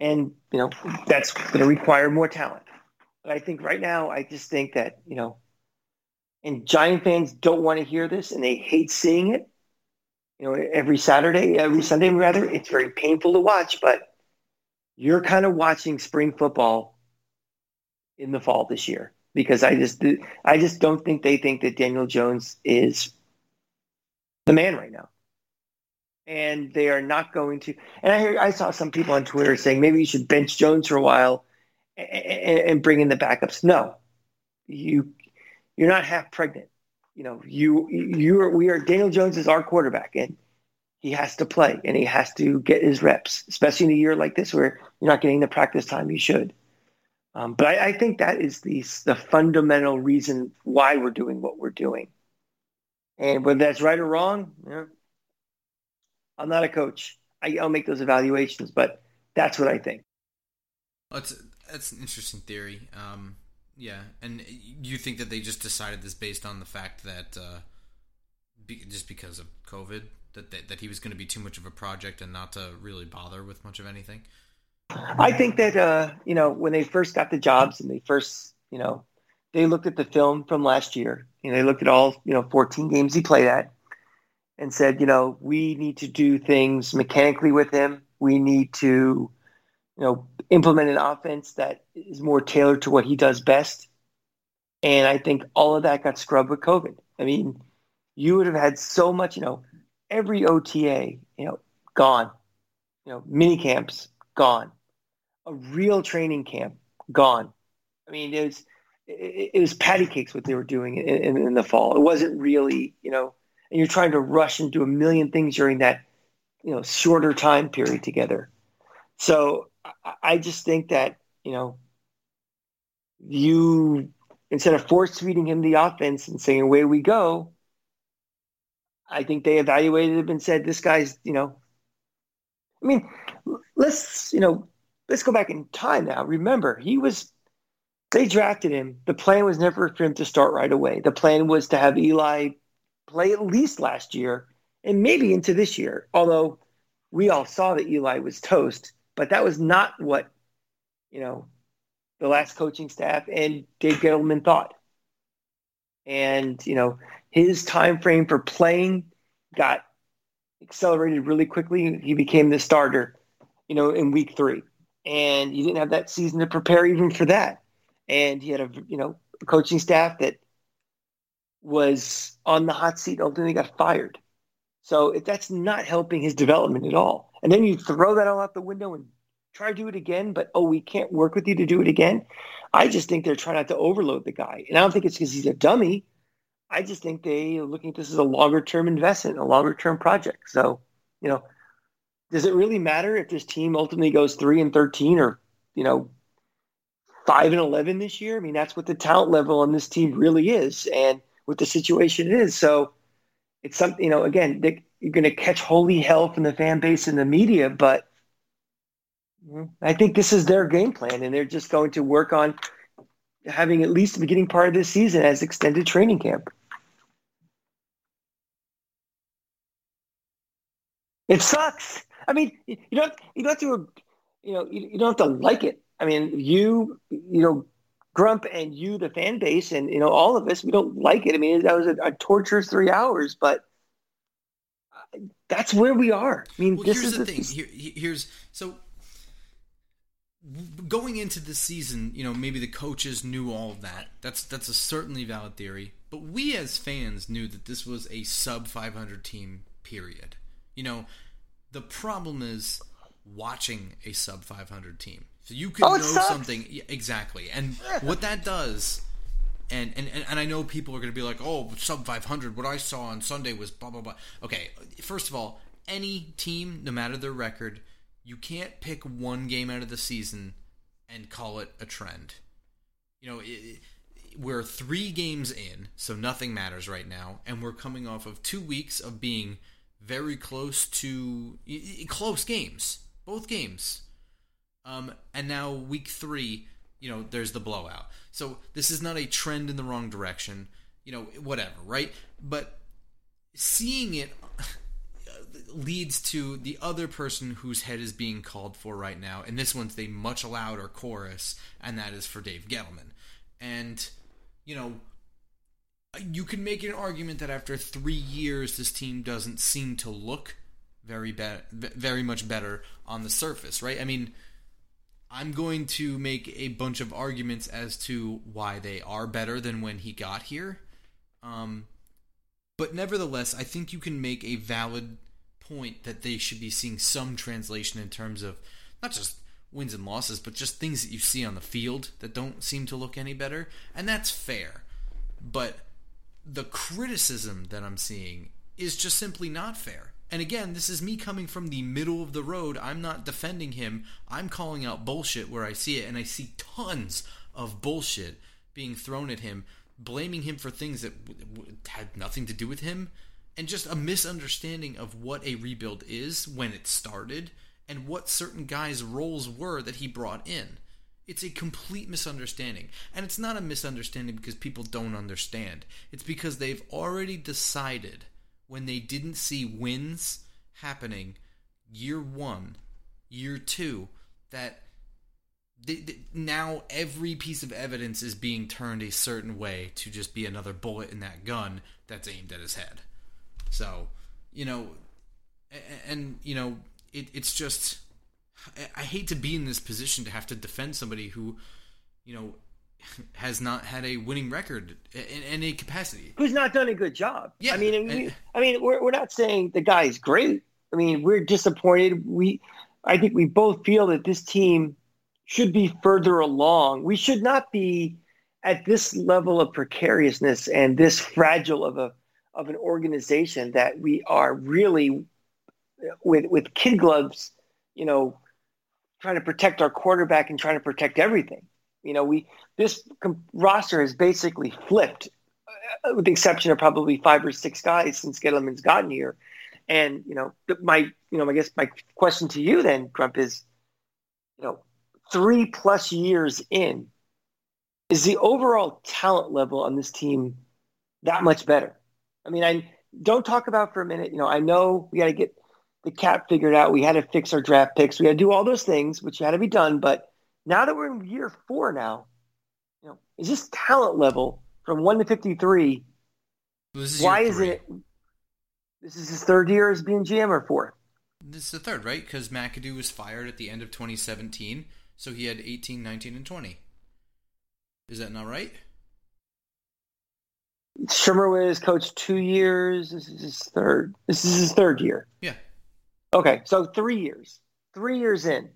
And, you know, that's going to require more talent. But I think right now, I just think that, you know, and Giant fans don't want to hear this and they hate seeing it. You know, every Saturday, every Sunday, rather, it's very painful to watch, but you're kind of watching spring football in the fall this year because I just I just don't think they think that Daniel Jones is the man right now. And they are not going to. And I I saw some people on Twitter saying maybe you should bench Jones for a while and, and bring in the backups. No, you you're not half pregnant. You know, you you are we are Daniel Jones is our quarterback, and he has to play and he has to get his reps, especially in a year like this where you're not getting the practice time you should. Um, but I, I, think that is the the fundamental reason why we're doing what we're doing. And whether that's right or wrong, I'm not a coach. I, will make those evaluations, but that's what I think. that's that's an interesting theory. Um, yeah, and you think that they just decided this based on the fact that uh, be, just because of COVID that that, that he was going to be too much of a project and not to really bother with much of anything. I think that uh, you know when they first got the jobs and they first you know they looked at the film from last year. and they looked at all you know 14 games he played at and said, you know, we need to do things mechanically with him. We need to, you know, implement an offense that is more tailored to what he does best. And I think all of that got scrubbed with COVID. I mean, you would have had so much, you know, every OTA, you know, gone. You know, mini camps gone. A real training camp gone. I mean, it was it, it was patty cakes what they were doing in, in, in, the fall. It wasn't really, you know, and you're trying to rush and do a million things during that, you know, shorter time period together. So I, just think that, you know, you instead of force feeding him the offense and saying away we go, I think they evaluated him and said this guy's, you know, I mean, let's, you know, let's go back in time now. Remember, he was they drafted him. The plan was never for him to start right away. The plan was to have Eli play at least last year and maybe into this year. Although we all saw that Eli was toast, but that was not what you know the last coaching staff and Dave Gettleman thought. And you know his time frame for playing got accelerated really quickly. He became the starter, you know, in week three, and he didn't have that season to prepare even for that and he had a you know a coaching staff that was on the hot seat ultimately got fired. So that's not helping his development at all. And then you throw that all out the window and try to do it again, but oh, we can't work with you to do it again. I just think they're trying not to overload the guy. And I don't think it's because he's a dummy. I just think they are looking at this as a longer term investment, a longer term project. So, you know, does it really matter if this team ultimately goes three and thirteen or, you know, five and eleven this year. I mean, that's what the talent level on this team really is, and what the situation is. So it's something you know. Again, they, you're going to catch holy hell from the fan base and the media, but mm, I think this is their game plan, and they're just going to work on having at least the beginning part of this season as extended training camp. It sucks. I mean, you don't you don't have to you know you, you don't have to like it. I mean, you, you know, Grump and you, the fan base, and you know, all of us, we don't like it. I mean, that was a, a torturous three hours, but that's where we are. I mean, well, this here's is the thing. Here, here's so going into the season, you know, maybe the coaches knew all of that. That's that's a certainly valid theory. But we as fans knew that this was a sub 500 team. Period. You know, the problem is watching a sub 500 team. So you can oh, know something exactly, and what that does And, and, and I know people are going to be like, oh, sub 500, what I saw on Sunday was blah, blah, blah. Okay, first of all, any team, no matter their record, you can't pick one game out of the season and call it a trend. You know, it, we're three games in, so nothing matters right now, and we're coming off of two weeks of being very close to close games, both games. Um, and now week three, you know, there's the blowout. So this is not a trend in the wrong direction, you know, whatever, right? But seeing it uh, leads to the other person whose head is being called for right now, and this one's a much louder chorus, and that is for Dave Gettleman. And you know, you can make an argument that after three years, this team doesn't seem to look very be- very much better on the surface, right? I mean, I'm going to make a bunch of arguments as to why they are better than when he got here. Um, but nevertheless, I think you can make a valid point that they should be seeing some translation in terms of not just wins and losses, but just things that you see on the field that don't seem to look any better. And that's fair. But the criticism that I'm seeing is just simply not fair. And again, this is me coming from the middle of the road. I'm not defending him. I'm calling out bullshit where I see it. And I see tons of bullshit being thrown at him, blaming him for things that had nothing to do with him, and just a misunderstanding of what a rebuild is when it started and what certain guys' roles were that he brought in. It's a complete misunderstanding. And it's not a misunderstanding because people don't understand. It's because they've already decided when they didn't see wins happening year one, year two, that now every piece of evidence is being turned a certain way to just be another bullet in that gun that's aimed at his head. So, you know, and, and you know, it, it's just I hate to be in this position to have to defend somebody who, you know, has not had a winning record in any capacity. Who's not done a good job. Yeah. I mean, and, we, I mean, we're, we're not saying the guy's great. I mean, we're disappointed. We, I think we both feel that this team should be further along. We should not be at this level of precariousness and this fragile of a of an organization that we are really with with kid gloves, you know, trying to protect our quarterback and trying to protect everything. You know, we this roster has basically flipped, uh, with the exception of probably five or six guys since Gettleman's gotten here. And you know, my you know, I guess my question to you then, Grump, is, you know, three plus years in, is the overall talent level on this team that much better? I mean, I don't talk about for a minute. You know, I know we got to get the cap figured out. We had to fix our draft picks. We had to do all those things, which had to be done. But now that we're in year four now, you know, is this talent level from one to fifty three? Why is it? This is his third year as being GM or fourth? This is the third, right? Because McAdoo was fired at the end of 2017, so he had 18, 19, and 20. Is that not right? Shurmur was coached two years. This is his third. This is his third year. Yeah. Okay, so three years, three years in,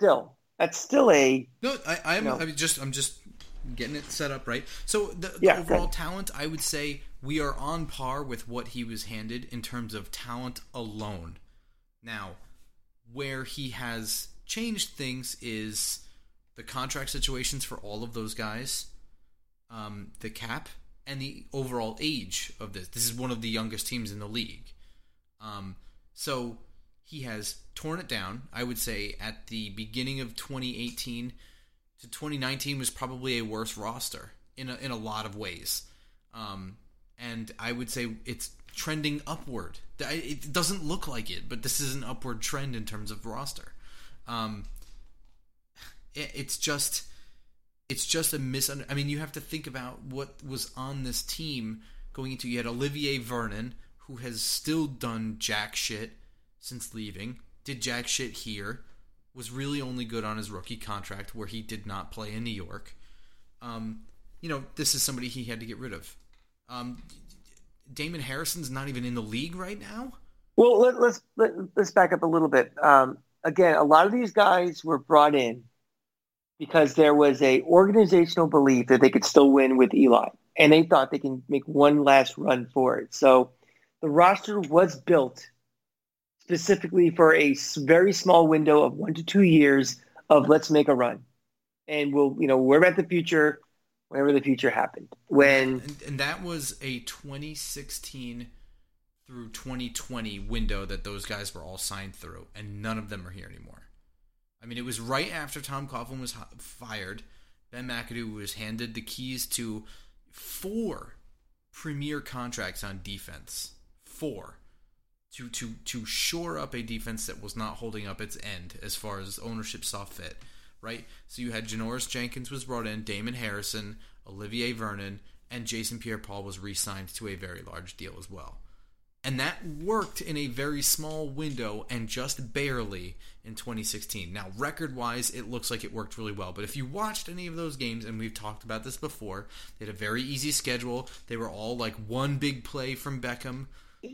still, that's still a. No, I, am you know, I just, I'm just getting it set up right. So the, the yeah, overall talent, I would say we are on par with what he was handed in terms of talent alone. Now, where he has changed things is the contract situations for all of those guys, um, the cap, and the overall age of this. This is one of the youngest teams in the league. Um, so he has torn it down. I would say at the beginning of 2018 to 2019 was probably a worse roster in a, in a lot of ways. Um, and I would say it's trending upward. It doesn't look like it, but this is an upward trend in terms of roster. Um, it, it's just it's just a misun. I mean, you have to think about what was on this team going into. You had Olivier Vernon, who has still done jack shit since leaving, did jack shit here, was really only good on his rookie contract where he did not play in New York. Um, you know, this is somebody he had to get rid of. Um, Damon Harrison's not even in the league right now. Well, let, us let, us back up a little bit. Um, again, a lot of these guys were brought in because there was a organizational belief that they could still win with Eli, and they thought they can make one last run for it. So the roster was built specifically for a very small window of one to two years of let's make a run, and we'll you know worry about the future whenever the future happened. When and, and that was a 2016 through 2020 window that those guys were all signed through, and none of them are here anymore. I mean, it was right after Tom Coughlin was fired. Ben McAdoo was handed the keys to four premier contracts on defense. Four. To, to, to shore up a defense that was not holding up its end as far as ownership saw fit, right? So you had Janoris Jenkins was brought in, Damon Harrison, Olivier Vernon, and Jason Pierre Paul was re signed to a very large deal as well. And that worked in a very small window and just barely in 2016. Now, record wise, it looks like it worked really well. But if you watched any of those games, and we've talked about this before, they had a very easy schedule. They were all like one big play from Beckham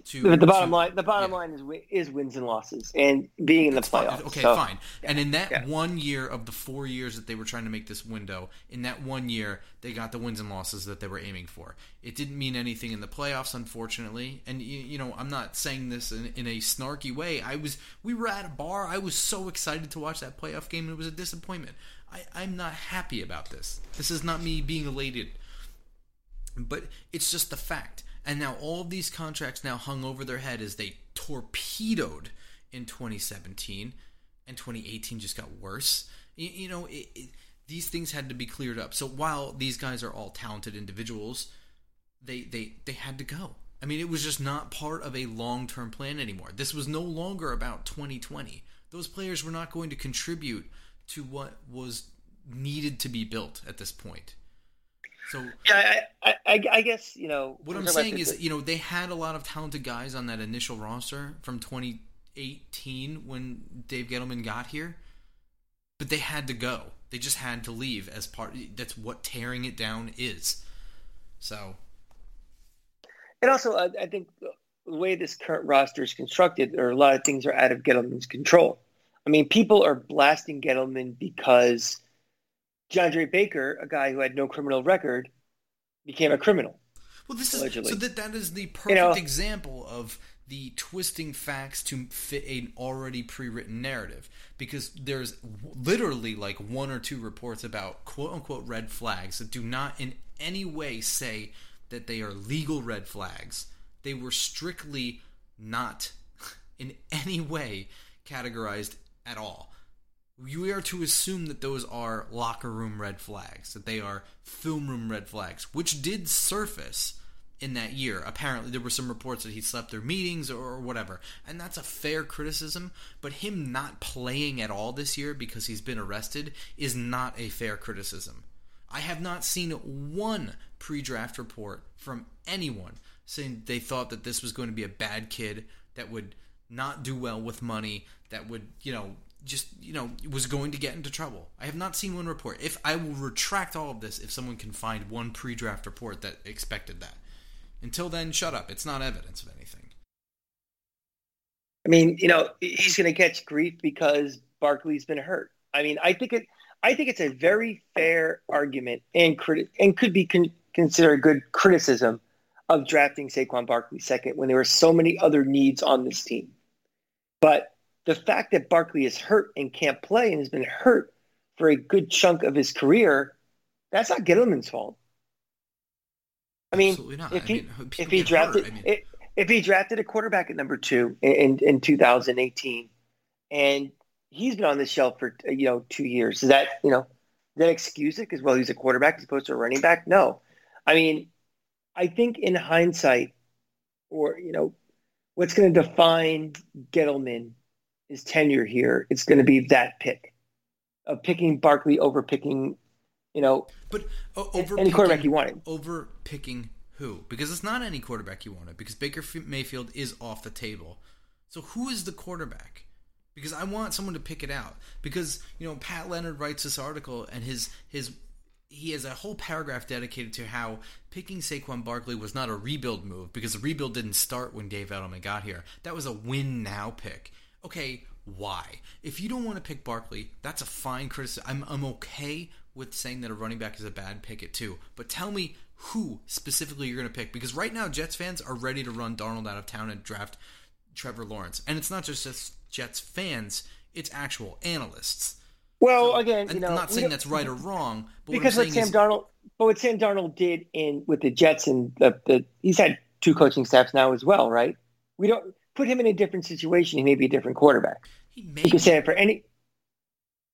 to the, the bottom to, line the bottom yeah. line is is wins and losses and being in the That's fine. playoffs. Okay, So, fine. And in that Yeah. one year of the four years that they were trying to make this window, in that one year, they got the wins and losses that they were aiming for. It didn't mean anything in the playoffs, unfortunately. And you, you know, I'm not saying this in, in a snarky way. I was, we were at a bar. I was so excited to watch that playoff game, and it was a disappointment. I, I'm not happy about this. This is not me being elated but it's just the fact. And now all of these contracts now hung over their head as they torpedoed in 2017, and 2018 just got worse. You, you know, it, it, these things had to be cleared up. So while these guys are all talented individuals, they they they had to go. I mean, it was just not part of a long term plan anymore. This was no longer about 2020. Those players were not going to contribute to what was needed to be built at this point. So Yeah, I, I, I, guess you know what I'm saying is, you know, they had a lot of talented guys on that initial roster from 2018 when Dave Gettleman got here, but they had to go. They just had to leave as part. That's what tearing it down is. So And also, I, I think the way this current roster is constructed, there are a lot of things are out of Gettleman's control. I mean, people are blasting Gettleman because DeAndre Baker, a guy who had no criminal record, became a criminal. Well, this Allegedly. is so that that is the perfect know- example of the twisting facts to fit an already pre-written narrative because there's literally like one or two reports about quote unquote red flags that do not in any way say that they are legal red flags. They were strictly not in any way categorized at all. We are to assume that those are locker room red flags, that they are film room red flags, which did surface in that year. Apparently, there were some reports that he slept through meetings or whatever, and that's a fair criticism. But him not playing at all this year because he's been arrested is not a fair criticism. I have not seen one pre draft report from anyone saying they thought that this was going to be a bad kid that would not do well with money, that would, you know, just, you know, was going to get into trouble. I have not seen one report. If I will retract all of this if someone can find one pre draft report that expected that. Until then, shut up. It's not evidence of anything. I mean, you know, he's going to catch grief because Barkley's been hurt. I mean, I think it. I think it's a very fair argument and criti- and could be con- considered a good criticism of drafting Saquon Barkley second when there were so many other needs on this team. But the fact that Barkley is hurt and can't play and has been hurt for a good chunk of his career, that's not Gettleman's fault. I mean, if I he mean, if he drafted I mean- if, if he drafted a quarterback at number two in, in in 2018, and he's been on the shelf for you know two years, does that you know that excuse it? Because well, he's a quarterback as opposed to a running back. No, I mean, I think in hindsight, or you know, what's going to define Gettleman his tenure here. It's going to be that pick of picking Barkley over picking, you know, But over any quarterback you wanted. Over picking who? Because it's not any quarterback you wanted. Because Baker Mayfield is off the table. So who is the quarterback? Because I want someone to pick it out. Because you know Pat Leonard writes this article and his his he has a whole paragraph dedicated to how picking Saquon Barkley was not a rebuild move because the rebuild didn't start when Dave Gettleman got here. That was a win now pick. Okay, why. If you don't want to pick Barkley, that's a fine criticism. I'm I'm okay with saying that a running back is a bad pick it too. But tell me who specifically you're going to pick because right now Jets fans are ready to run Darnold out of town and draft Trevor Lawrence. And it's not just Jets fans, it's actual analysts. Well, so, again, you know, I'm not saying that's right or wrong, because what, what Sam is, Darnold, but what Sam Darnold did in with the Jets and the, the he's had two coaching staffs now as well, right? We don't put him in a different situation. He may be a different quarterback. He may you can say it for any.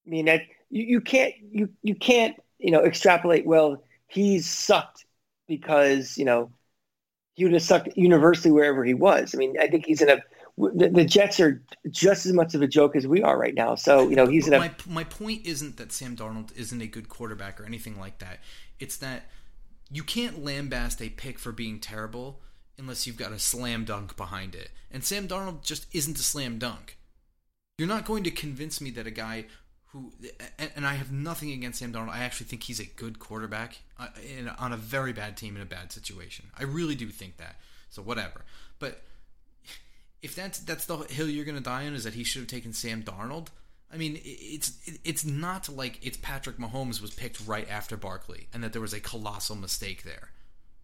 I mean that you, you can't you you can't you know extrapolate. Well, he's sucked because you know he would have sucked universally wherever he was. I mean, I think he's in a the, the, Jets are just as much of a joke as we are right now. So you know he's in a. My my point isn't that Sam Darnold isn't a good quarterback or anything like that. It's that you can't lambaste a pick for being terrible unless you've got a slam dunk behind it. And Sam Darnold just isn't a slam dunk. You're not going to convince me that a guy who and I have nothing against Sam Darnold. I actually think he's a good quarterback uh, on a very bad team in a bad situation. I really do think that. So whatever. But if that's that's the hill you're going to die on is that he should have taken Sam Darnold. I mean, it's it's not like it's Patrick Mahomes was picked right after Barkley and that there was a colossal mistake there.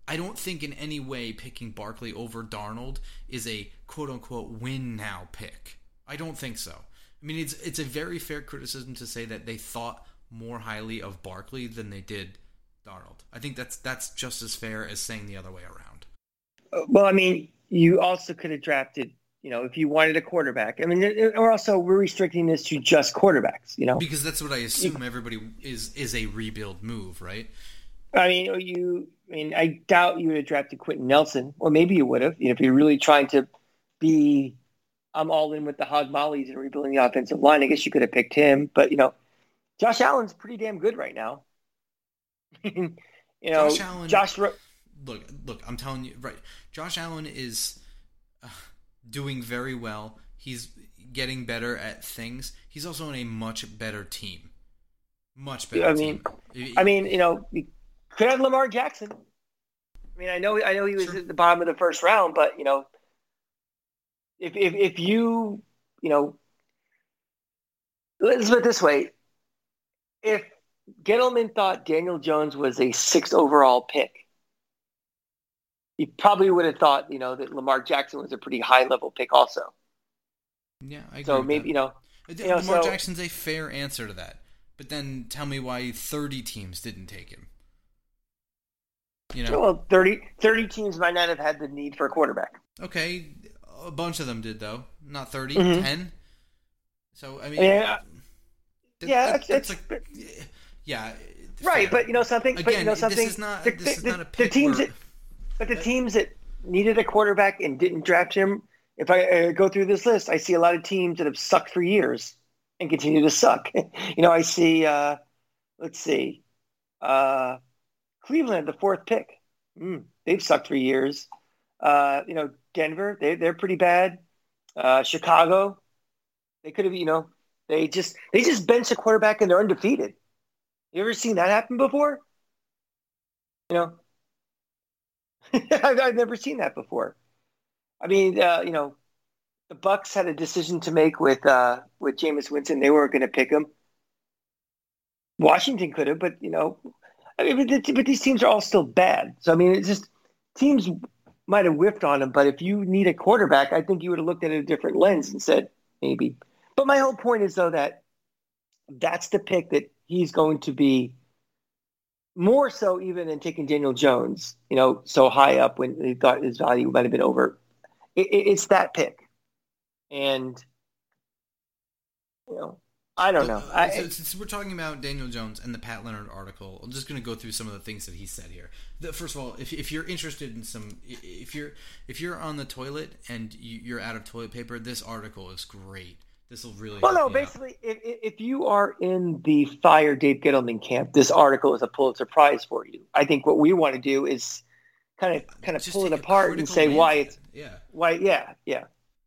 I don't think in any way picking Barkley over Darnold is a quote unquote win now pick. I don't think so. I mean, it's it's a very fair criticism to say that they thought more highly of Barkley than they did Darnold. I think that's that's just as fair as saying the other way around. Uh, well, I mean, you also could have drafted you know, if you wanted a quarterback. I mean, or also we're restricting this to just quarterbacks, you know, because that's what I assume everybody is is a rebuild move, right? I mean, you. I mean, I doubt you would have drafted Quenton Nelson, or maybe you would have. You know, if you're really trying to be, I'm all in with the hog mollies and rebuilding the offensive line. I guess you could have picked him, but you know, Josh Allen's pretty damn good right now. you know, Josh Allen. Josh. Look, look. I'm telling you, right? Josh Allen is. Uh, doing very well. He's getting better at things. He's also on a much better team. Much better. I mean, team. I mean, you know, could have Lamar Jackson. I mean, I know, I know he was sure. at the bottom of the first round, but you know, if if if you, you know, let's put it this way: if Gettleman thought Daniel Jones was a sixth overall pick, he probably would have thought, you know, that Lamar Jackson was a pretty high level pick also. Yeah, I agree. So maybe that. you know, uh, you know Lamar so, Jackson's a fair answer to that. But then tell me why 30 teams didn't take him. You know, well, 30, 30 teams might not have had the need for a quarterback. Okay, a bunch of them did though. Not 30, mm-hmm. 10. So I mean, yeah, that, yeah, that, that's it's, like, yeah, right. Fair. But you know something. Again, but you know something. This is not. The, this is the, not a the teams. Where, but the teams that needed a quarterback and didn't draft him, if I uh, go through this list, I see a lot of teams that have sucked for years and continue to suck. you know, I see, uh, let's see, uh, Cleveland, the fourth pick. Mm, they've sucked for years. Uh, you know, Denver, they, they're pretty bad. Uh, Chicago, they could have, you know, they just they just bench a quarterback and they're undefeated. You ever seen that happen before? You know, I've, I've, never seen that before. I mean, uh, you know, the Bucs had a decision to make with uh, with Jameis Winston. They weren't going to pick him. Washington could have, but you know, I mean, but, but these teams are all still bad. So I mean, it's just teams might have whiffed on him. But if you need a quarterback, I think you would have looked at it a different lens and said maybe. But my whole point is though that that's the pick that he's going to be more so even than taking Daniel Jones, you know, so high up when they thought his value might have been over. It, it, it's that pick, and you know, I don't know. I, so, since we're talking about Daniel Jones and the Pat Leonard article, I'm just going to go through some of the things that he said here. The, first of all, if, if you're interested in some, if you're if you're on the toilet and you're out of toilet paper, this article is great. This will really. Well, no, basically, if, if you are in the fire Dave Gettleman camp, this article is a Pulitzer Prize for you. I think what we want to do is kind of kind of Just pull it apart and say why it's yeah why yeah yeah.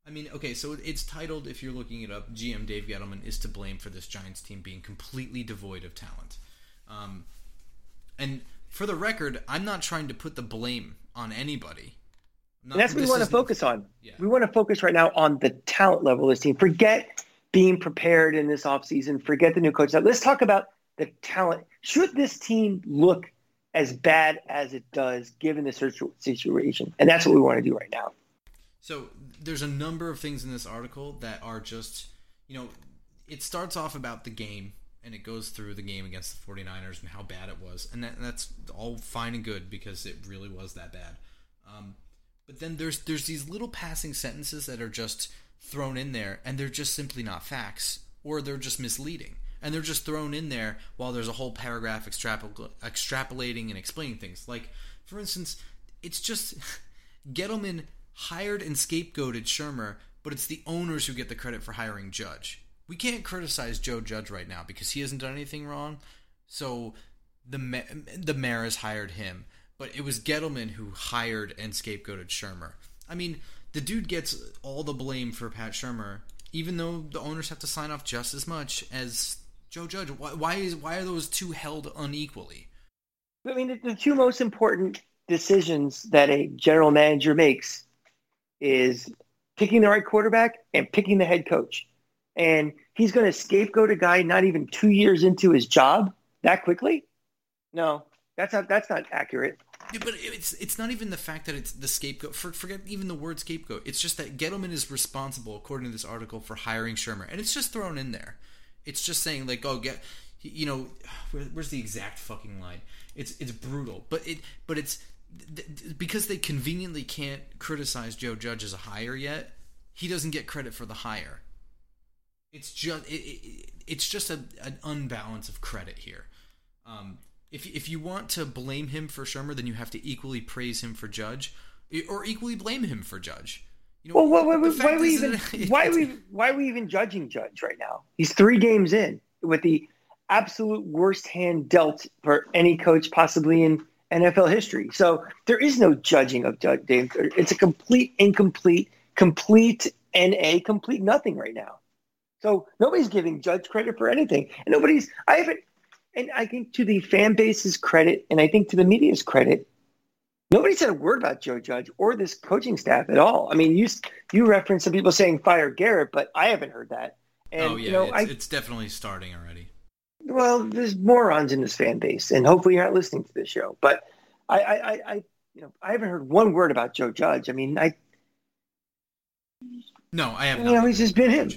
I mean, okay, so it's titled, if you're looking it up, GM Dave Gettleman is to blame for this Giants team being completely devoid of talent. Um, and for the record, I'm not trying to put the blame on anybody. Not, that's what we want to focus on. Yeah. We want to focus right now on the talent level of this team. Forget being prepared in this offseason. Forget the new coach. Now, let's talk about the talent. Should this team look as bad as it does given the situation? And that's what we want to do right now. So there's a number of things in this article that are just, you know, it starts off about the game and it goes through the game against the 49ers and how bad it was. And, that, and that's all fine and good because it really was that bad. Um, but then there's there's these little passing sentences that are just thrown in there and they're just simply not facts or they're just misleading and they're just thrown in there while there's a whole paragraph extrapolating and explaining things. Like, for instance, it's just Gettleman hired and scapegoated Shurmur, but it's the owners who get the credit for hiring Judge. We can't criticize Joe Judge right now because he hasn't done anything wrong. So the the mayor has hired him, but it was Gettleman who hired and scapegoated Shurmur. I mean, the dude gets all the blame for Pat Shurmur, even though the owners have to sign off just as much as Joe Judge. Why, why is why are those two held unequally? I mean, the, the two most important decisions that a general manager makes is picking the right quarterback and picking the head coach. And he's going to scapegoat a guy not even two years into his job that quickly. No, that's not that's not accurate. Yeah, but it's it's not even the fact that it's the scapegoat. For, forget even the word scapegoat. It's just that Gettleman is responsible, according to this article, for hiring Shurmur, and it's just thrown in there. It's just saying like, oh, get, you know, where, where's the exact fucking line? It's it's brutal, but it but it's because they conveniently can't criticize Joe Judge as a hire yet. He doesn't get credit for the hire. It's just it, it, it's just a, an unbalance of credit here. Um, if if you want to blame him for Shurmur, then you have to equally praise him for Judge, or equally blame him for Judge. You know, well, why, why, why we even why we why are we even judging Judge right now? He's three games in with the absolute worst hand dealt for any coach possibly in NFL history. So there is no judging of Judge Dave. It's a complete incomplete, complete NA, complete nothing right now. So nobody's giving Judge credit for anything, and nobody's. I haven't, and I think to the fan base's credit, and I think to the media's credit, Nobody said a word about Joe Judge or this coaching staff at all. I mean, you you referenced some people saying fire Garrett, but I haven't heard that. And, oh yeah, you know, it's, I, it's definitely starting already. Well, there's morons in this fan base, and hopefully you're not listening to this show. But I, I, I, you know, I haven't heard one word about Joe Judge. I mean, I. No, I have. You know, he's just been him.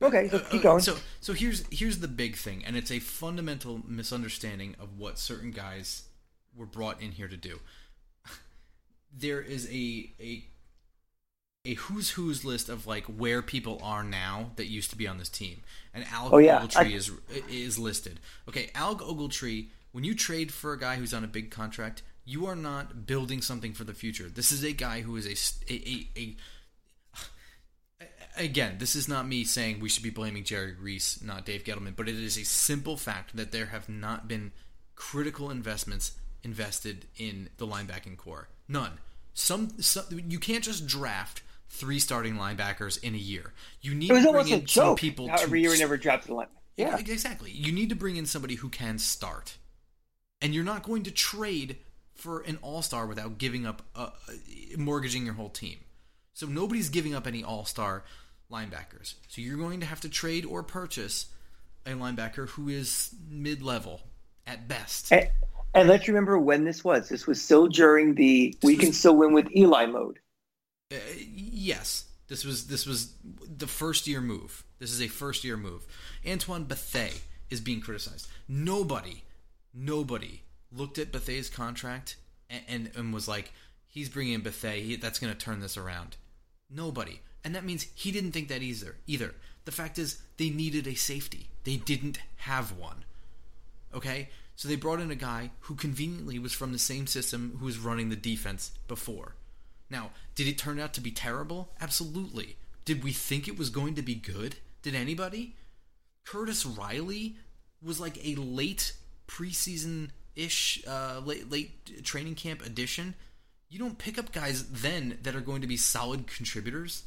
Okay, so keep going. So, so here's here's the big thing, and it's a fundamental misunderstanding of what certain guys were brought in here to do there is a a a who's who's list of like where people are now that used to be on this team, and Alec oh, yeah. Ogletree I... is is listed. Okay, Alec Ogletree. When you trade for a guy who's on a big contract, you are not building something for the future. This is a guy who is a, a, a, a again, this is not me saying we should be blaming Jerry Reese, not Dave Gettleman, but it is a simple fact that there have not been critical investments invested in the linebacking corps. None. Some, some you can't just draft three starting linebackers in a year. You need to bring in some people. How every year we never drafted the line. Yeah, exactly. You need to bring in somebody who can start, and you're not going to trade for an all star without giving up, uh, mortgaging your whole team. So nobody's giving up any all star linebackers. So you're going to have to trade or purchase a linebacker who is mid level at best. And, and let's remember when this was. This was still during the this we was, can still win with Eli mode. Uh, yes, this was this was the first year move. This is a first year move. Antoine Bethea is being criticized. Nobody, nobody looked at Bethea's contract and, and, and was like, he's bringing in Bethea. He, that's going to turn this around. Nobody, and that means he didn't think that either. Either the fact is they needed a safety. They didn't have one. Okay, so they brought in a guy who conveniently was from the same system who was running the defense before. Now, did it turn out to be terrible? Absolutely. Did we think it was going to be good? Did anybody? Curtis Riley was like a late preseason ish, uh, late, late training camp addition. You don't pick up guys then that are going to be solid contributors.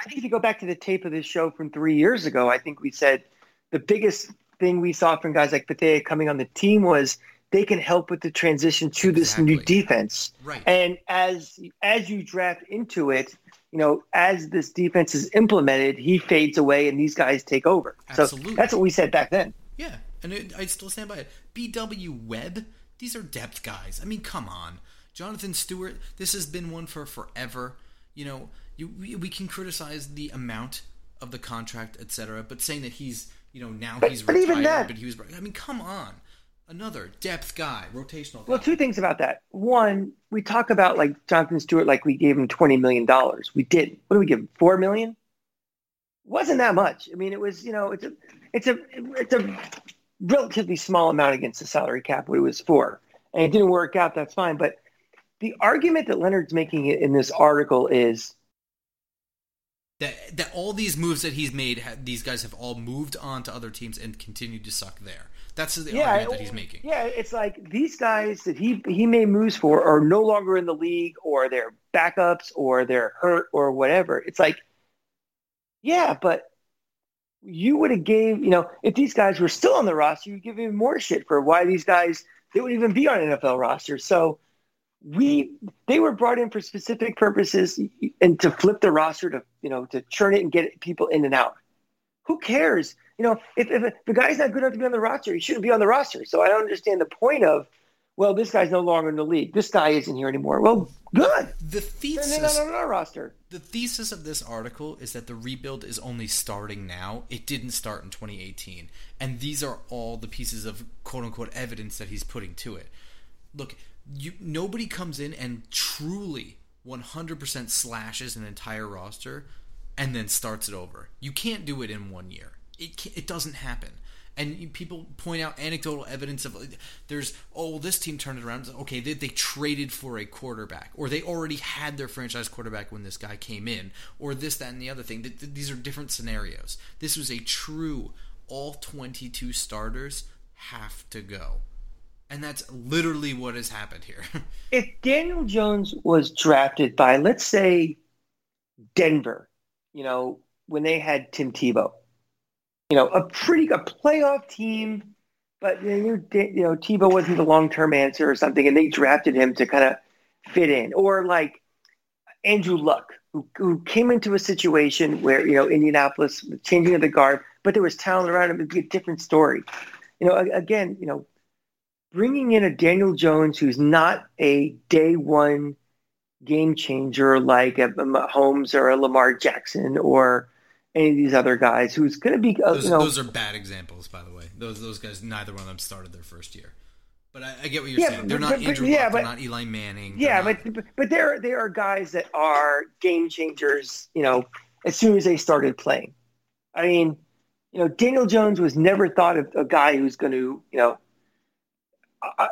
I think if you go back to the tape of this show from three years ago, I think we said the biggest thing we saw from guys like Bethea coming on the team was they can help with the transition to this new defense. Right. And as as you draft into it, you know, as this defense is implemented, he fades away and these guys take over. Absolutely. So that's what we said back then. Yeah, and it, I still stand by it. B.W. Webb, these are depth guys. I mean, come on. Jonathan Stewart, this has been one for forever. You know, you we, we can criticize the amount of the contract, etc., but saying that he's, you know, now But- he's but retired, even that- but he was. I mean, come on. Another depth guy, rotational. Well, two things about that. One, we talk about like Jonathan Stewart, like we gave him twenty million dollars. We didn't. What did we give him? Four million? Wasn't that much? I mean, it was. You know, it's a, it's a, it's a relatively small amount against the salary cap. What it was for, and it didn't work out. That's fine. But the argument that Leonard's making in this article is that that all these moves that he's made, these guys have all moved on to other teams and continued to suck there. That's the argument that he's making. Yeah, it's like these guys that he he made moves for are no longer in the league, or they're backups, or they're hurt, or whatever. It's like, yeah, but you would have gave you know if these guys were still on the roster, you'd give him more shit for why these guys they wouldn't even be on NFL roster. So we they were brought in for specific purposes and to flip the roster to you know to churn it and get people in and out. Who cares? You know, if, if the guy's not good enough to be on the roster, he shouldn't be on the roster. So I don't understand the point of, well, this guy's no longer in the league. This guy isn't here anymore. Well, good. The Then they're not thesis on our roster. The thesis of this article is that the rebuild is only starting now. It didn't start in 2018. And these are all the pieces of quote unquote evidence that he's putting to it. Look, you nobody comes in and truly 100% slashes an entire roster and then starts it over. You can't do it in one year. It it doesn't happen. And people point out anecdotal evidence of there's oh this team turned it around. Okay, they, they traded for a quarterback, or they already had their franchise quarterback when this guy came in, or this that and the other thing. Th- th- These are different scenarios. This was a true all 22 starters have to go, and that's literally what has happened here. If Daniel Jones was drafted by, let's say, Denver, you know, when they had Tim Tebow, you know, a pretty a playoff team, but you know, you know Tebow wasn't the long term answer or something, and they drafted him to kind of fit in, or like Andrew Luck, who, who came into a situation where you know Indianapolis changing of the guard, but there was talent around him. It'd be a different story. You know, again, you know, bringing in a Daniel Jones who's not a day one game changer like a Mahomes or a Lamar Jackson or any of these other guys, who's going to be, uh, those, you know, those are bad examples, by the way. Those those guys, neither one of them started their first year. But I, I get what you're Yeah, saying. They're but- not but- but- Andrew yeah, Luck. They're not Eli Manning. yeah, but not- but- but there there are guys that are game changers. You know, as soon as they started playing. I mean, you know, Daniel Jones was never thought of a guy who's going to, you know, I,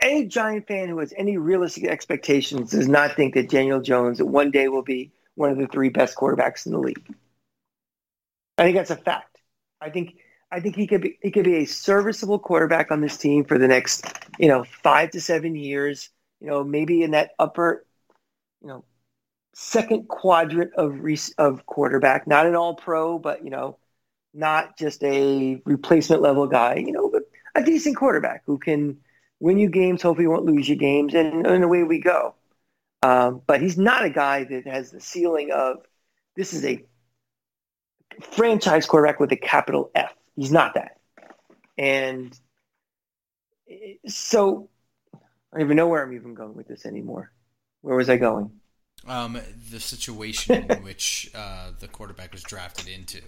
any Giant fan who has any realistic expectations does not think that Daniel Jones one day will be one of the three best quarterbacks in the league. I think that's a fact. I think I think he could be he could be a serviceable quarterback on this team for the next you know five to seven years. You know maybe in that upper you know second quadrant of of quarterback, not an All Pro, but you know not just a replacement level guy. You know, but a decent quarterback who can win you games. Hopefully, you won't lose you games, and, and away we go. Um, but he's not a guy that has the ceiling of this is a franchise quarterback with a capital F. He's not that. And so I don't even know where I'm even going with this anymore. Where was I going? um, the situation in which uh, the quarterback was drafted into.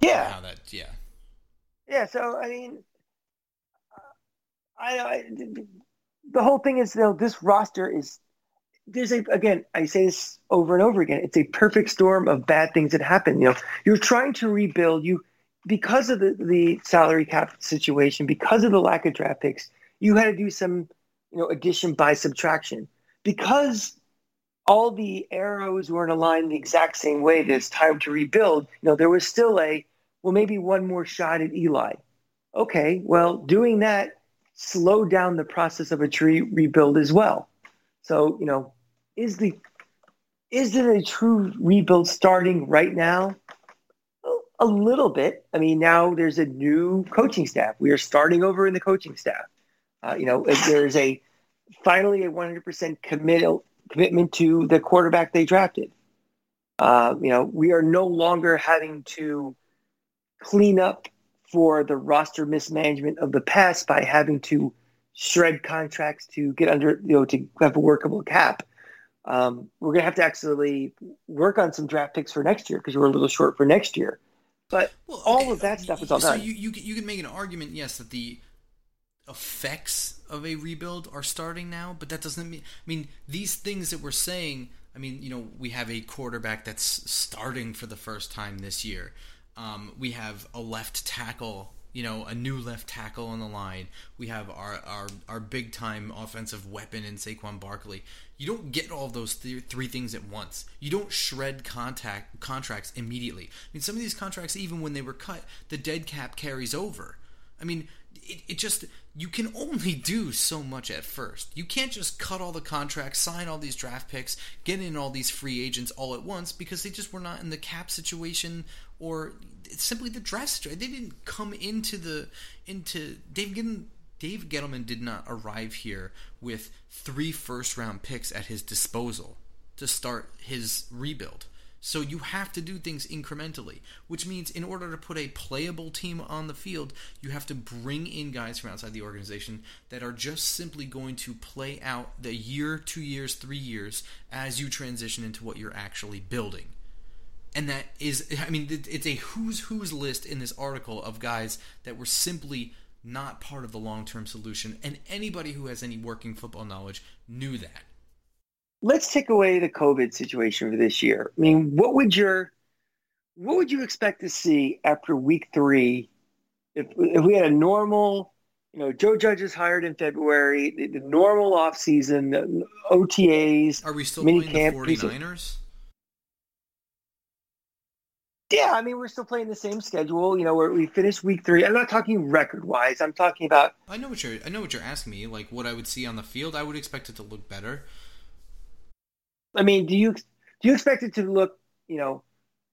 Yeah. How that? Yeah. Yeah, so I mean, I, I the whole thing is though this roster is there's a again I say this over and over again. It's a perfect storm of bad things that happen. You know, you're trying to rebuild you because of the the salary cap situation, because of the lack of draft picks. You had to do some you know addition by subtraction because all the arrows weren't aligned the exact same way that it's time to rebuild. You know, there was still a well, maybe one more shot at Eli. Okay, well, doing that slowed down the process of a tree rebuild as well. So, you know, is the is it a true rebuild starting right now? A little bit. I mean, now there's a new coaching staff. We are starting over in the coaching staff. Uh, you know, there's a finally a 100% commit, commitment to the quarterback they drafted. Uh, you know, we are no longer having to clean up for the roster mismanagement of the past by having to shred contracts to get under, you know, to have a workable cap. Um, we're going to have to actually work on some draft picks for next year because we're a little short for next year. But well, okay. all of that stuff is all so done. You, you, you can make an argument, yes, that the effects of a rebuild are starting now, but that doesn't mean. I mean, these things that we're saying. I mean, you know, we have a quarterback that's starting for the first time this year. Um, we have a left tackle, you know, a new left tackle on the line. We have our our, our big time offensive weapon in Saquon Barkley. You don't get all those th- three things at once. You don't shred contact contracts immediately. I mean, some of these contracts, even when they were cut, the dead cap carries over. I mean, it, it just you can only do so much at first. You can't just cut all the contracts, sign all these draft picks, get in all these free agents all at once because they just were not in the cap situation or simply the draft. They didn't come into the into Dave Gettleman, Dave Gettleman did not arrive here with three first round picks at his disposal to start his rebuild. So you have to do things incrementally, which means in order to put a playable team on the field, you have to bring in guys from outside the organization that are just simply going to play out the year, two years, three years as you transition into what you're actually building. And that is, I mean, it's a who's who's list in this article of guys that were simply not part of the long term solution. And anybody who has any working football knowledge knew that let's take away the COVID situation for this year. I mean, what would your what would you expect to see after week three if if we had a normal, you know, Joe Judge is hired in February, the, the normal off season, OTAs. Are we still playing camp, the 49ers? Yeah, I mean, we're still playing the same schedule. You know, where we finished week three. I'm not talking record wise. I'm talking about. I know what you're. I know what you're asking me. Like what I would see on the field. I would expect it to look better. I mean, do you do you expect it to look, you know,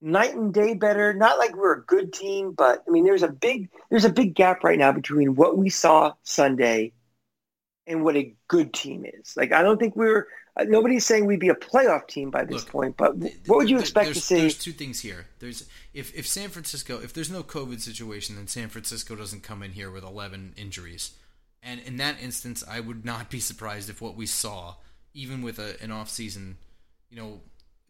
night and day better? Not like we're a good team, but I mean, there's a big there's a big gap right now between what we saw Sunday and what a good team is. Like, I don't think we are Uh, nobody's saying we'd be a playoff team by this Look, point, but what would you expect to see? There's two things here. There's if if San Francisco, if there's no COVID situation, then San Francisco doesn't come in here with 11 injuries, and in that instance, I would not be surprised if what we saw, even with a, an off season you know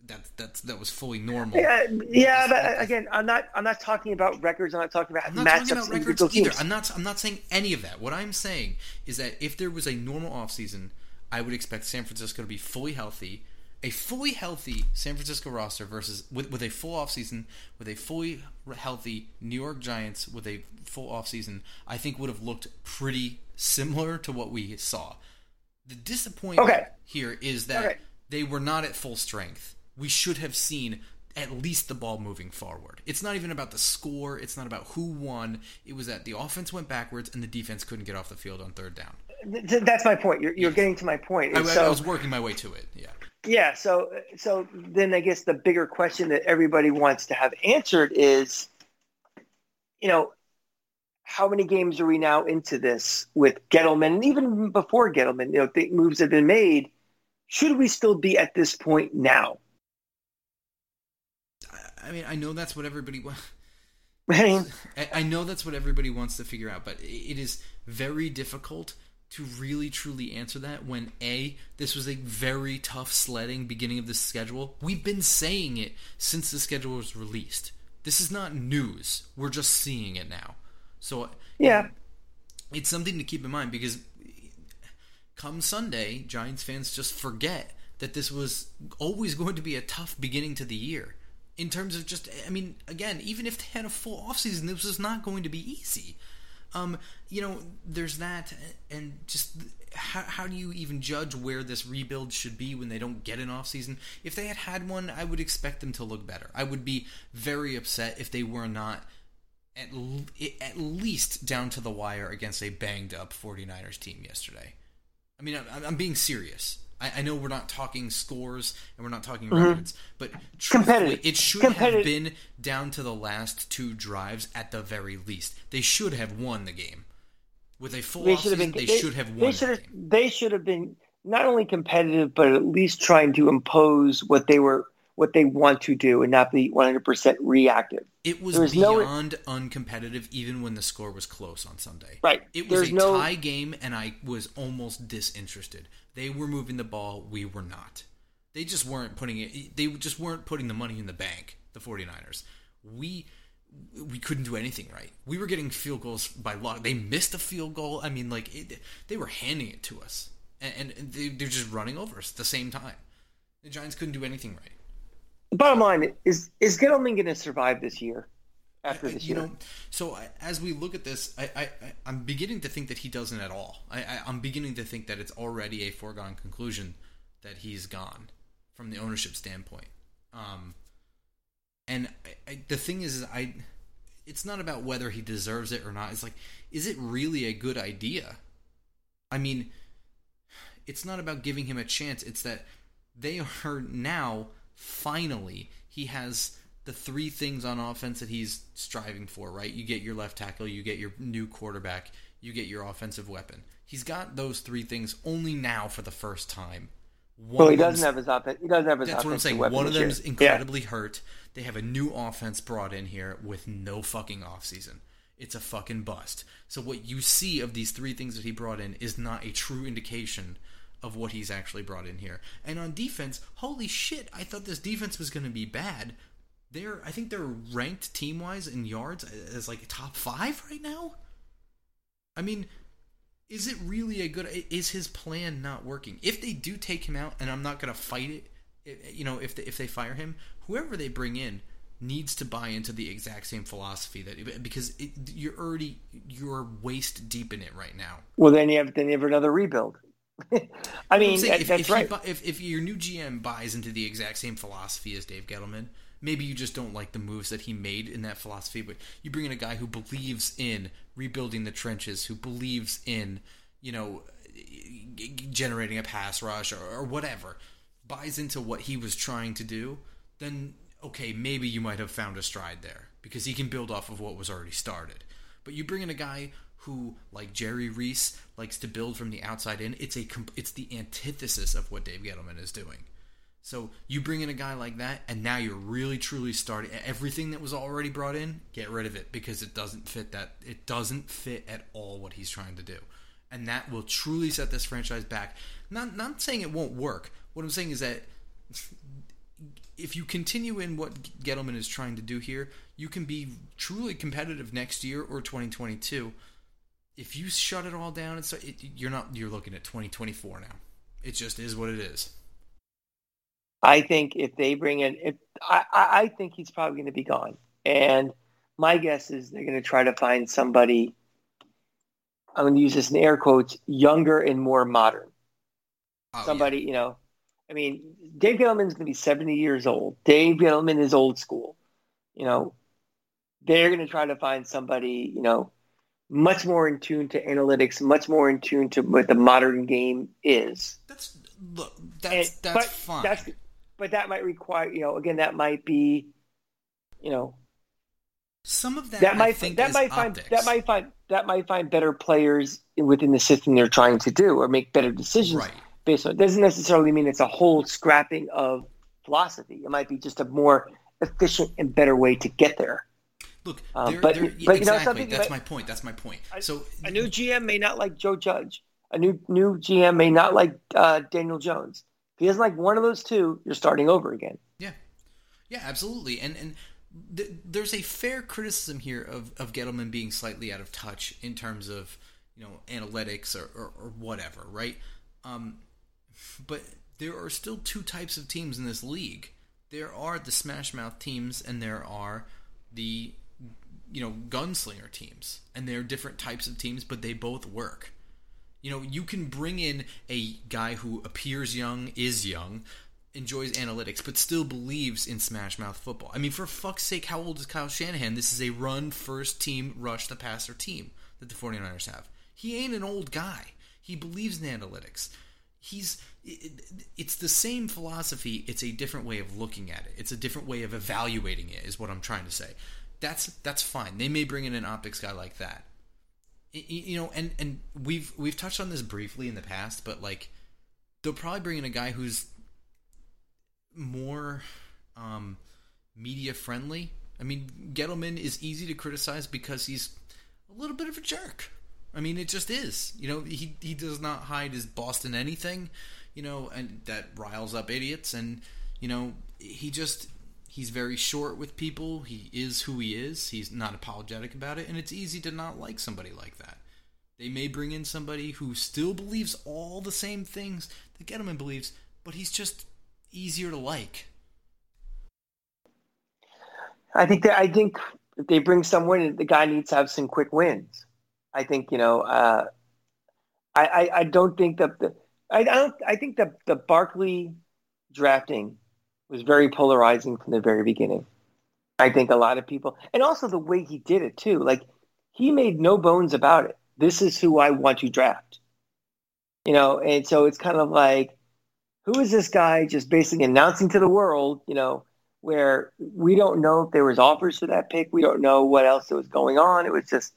that that's that was fully normal. Yeah, yeah, but again, I'm not I'm not talking about records. I'm not talking about I'm not talking about records either. I'm not I'm not saying any of that. What I'm saying is that if there was a normal offseason, I would expect San Francisco to be fully healthy. A fully healthy San Francisco roster versus with, with a full offseason, with a fully healthy New York Giants with a full offseason, I think would have looked pretty similar to what we saw. The disappointment okay. here is that okay they were not at full strength. We should have seen at least the ball moving forward. It's not even about the score. It's not about who won. It was that the offense went backwards and the defense couldn't get off the field on third down. That's my point. You're, you're getting to my point. I, so, I was working my way to it. Yeah. Yeah. So, so then I guess the bigger question that everybody wants to have answered is, you know, how many games are we now into this with Gettleman? And even before Gettleman, you know, the moves have been made should we still be at this point now? I mean, I know that's what everybody wants. I know that's what everybody wants to figure out, but it is very difficult to really truly answer that when a this was a very tough sledding beginning of the schedule. We've been saying it since the schedule was released. This is not news. We're just seeing it now. So yeah, it's something to keep in mind because come Sunday, Giants fans just forget that this was always going to be a tough beginning to the year. In terms of just, I mean, again, even if they had a full offseason, this was not going to be easy. Um, you know, there's that, and just how, how do you even judge where this rebuild should be when they don't get an offseason? If they had had one, I would expect them to look better. I would be very upset if they were not at, at least down to the wire against a banged up 49ers team yesterday. I mean, I'm, I'm being serious. I, I know we're not talking scores and we're not talking Mm-hmm. records, but Competitive. it should have been down to the last two drives at the very least. They should have won the game. With a full They should have been. they, should have They won should the have. game. They should have been not only competitive, but at least trying to impose what they were, what they want to do, and not be 100 percent reactive. It was was no- beyond uncompetitive, even when the score was close on Sunday. Right. It was There's a no- tie game, and I was almost disinterested. They were moving the ball, we were not. They just weren't putting it. They just weren't putting the money in the bank. The 49ers. We we couldn't do anything right. We were getting field goals by luck. They missed a field goal. I mean, like it, they were handing it to us, and, and they, they're just running over us at the same time. The Giants couldn't do anything right. Bottom line is: is Gettleman going to survive this year? After this you year, know, so I, as we look at this, I, I, I I'm beginning to think that he doesn't at all. I, I I'm beginning to think that it's already a foregone conclusion that he's gone from the ownership standpoint. Um, and I, I, the thing is, I it's not about whether he deserves it or not. It's like, is it really a good idea? I mean, it's not about giving him a chance. It's that they are now finally he has the three things on offense that he's striving for, right? You get your left tackle, you get your new quarterback, you get your offensive weapon. He's got those three things only now for the first time. One well, he doesn't have his offense. He doesn't have his. that's what I'm saying. One of them's incredibly hurt. They have a new offense brought in here with no fucking offseason. It's a fucking bust. So what you see of these three things that he brought in is not a true indication of what he's actually brought in here. And on defense, holy shit, I thought this defense was going to be bad. They're I think they're ranked team-wise in yards as like top 5 right now. I mean, is it really a good is his plan not working if they do take him out and i'm not going to fight it you know if they, if they fire him whoever they bring in needs to buy into the exact same philosophy that because it, you're already you're waist deep in it right now Well, then you have then you have another rebuild. I mean, saying, if, that's if, right. if, if your new GM buys into the exact same philosophy as Dave Gettleman, maybe you just don't like the moves that he made in that philosophy. But you bring in a guy who believes in rebuilding the trenches, who believes in you know generating a pass rush or, or whatever, buys into what he was trying to do, then okay, maybe you might have found a stride there because he can build off of what was already started. But you bring in a guy who, like Jerry Reese, likes to build from the outside in. It's a it's the antithesis of what Dave Gettleman is doing. So you bring in a guy like that, and now you're really truly starting everything that was already brought in. Get rid of it because it doesn't fit that. It doesn't fit at all what he's trying to do, and that will truly set this franchise back. Not not saying it won't work. What I'm saying is that if you continue in what Gettleman is trying to do here, you can be truly competitive next year or 2022. If you shut it all down, it's it, you're not you're looking at 2024 now. It just is what it is. I think if they bring in, if I, I think he's probably going to be gone, and my guess is they're going to try to find somebody. I'm going to use this in air quotes, younger and more modern. Oh, somebody, you know, I mean, Dave Gettleman's going to be 70 years old. Dave Gettleman is old school. You know, they're going to try to find somebody, you know, much more in tune to analytics, much more in tune to what the modern game is. That's look. That's And- that's but fine. That's, but that might require, you know, again, that might be, you know, Some of that, that might that might find that might find that might find better players within the system they're trying to do or make better decisions Right. based on. It doesn't necessarily mean it's a whole scrapping of philosophy. It might be just a more efficient and better way to get there. Look, Um, there, but- there, but you know exactly. that's my point. That's my point. I- So A new GM may not like Joe Judge. A new new GM may not like uh, Daniel Jones. If he doesn't like one of those two, you're starting over again. Yeah, yeah, absolutely. And and th- there's a fair criticism here of of Gettleman being slightly out of touch in terms of you know analytics or or, or whatever, right? Um, but there are still two types of teams in this league. There are the smash mouth teams, and there are the you know gunslinger teams, and they're different types of teams, but they both work. You know, you can bring in a guy who appears young, is young, enjoys analytics, but still believes in smash mouth football. I mean, for fuck's sake, how old is Kyle Shanahan? This is a run first team, rush the passer team that the 49ers have. He ain't an old guy. He believes in analytics. he's it's the same philosophy it's a different way of looking at it it's a different way of evaluating it is what i'm trying to say that's that's fine they may bring in an optics guy like that you know and and we've we've touched on this briefly in the past but like they'll probably bring in a guy who's more um media friendly i mean gettleman is easy to criticize because he's a little bit of a jerk I mean, it just is. You know, he he does not hide his Boston anything, you know, and that riles up idiots. And you know, he just he's very short with people. He is who he is. He's not apologetic about it, and it's easy to not like somebody like that. They may bring in somebody who still believes all the same things that Gettleman believes, but he's just easier to like. I think that I think if they bring someone, in, the guy needs to have some quick wins. I think you know. Uh, I, I, I don't think that the I, I don't I think that the Barkley drafting was very polarizing from the very beginning. I think a lot of people, and also the way he did it too. Like he made no bones about it. This is who I want to draft. You know, and so it's kind of like, who is this guy just basically announcing to the world, you know, where we don't know if there was offers for that pick. We don't know what else was going on. It was just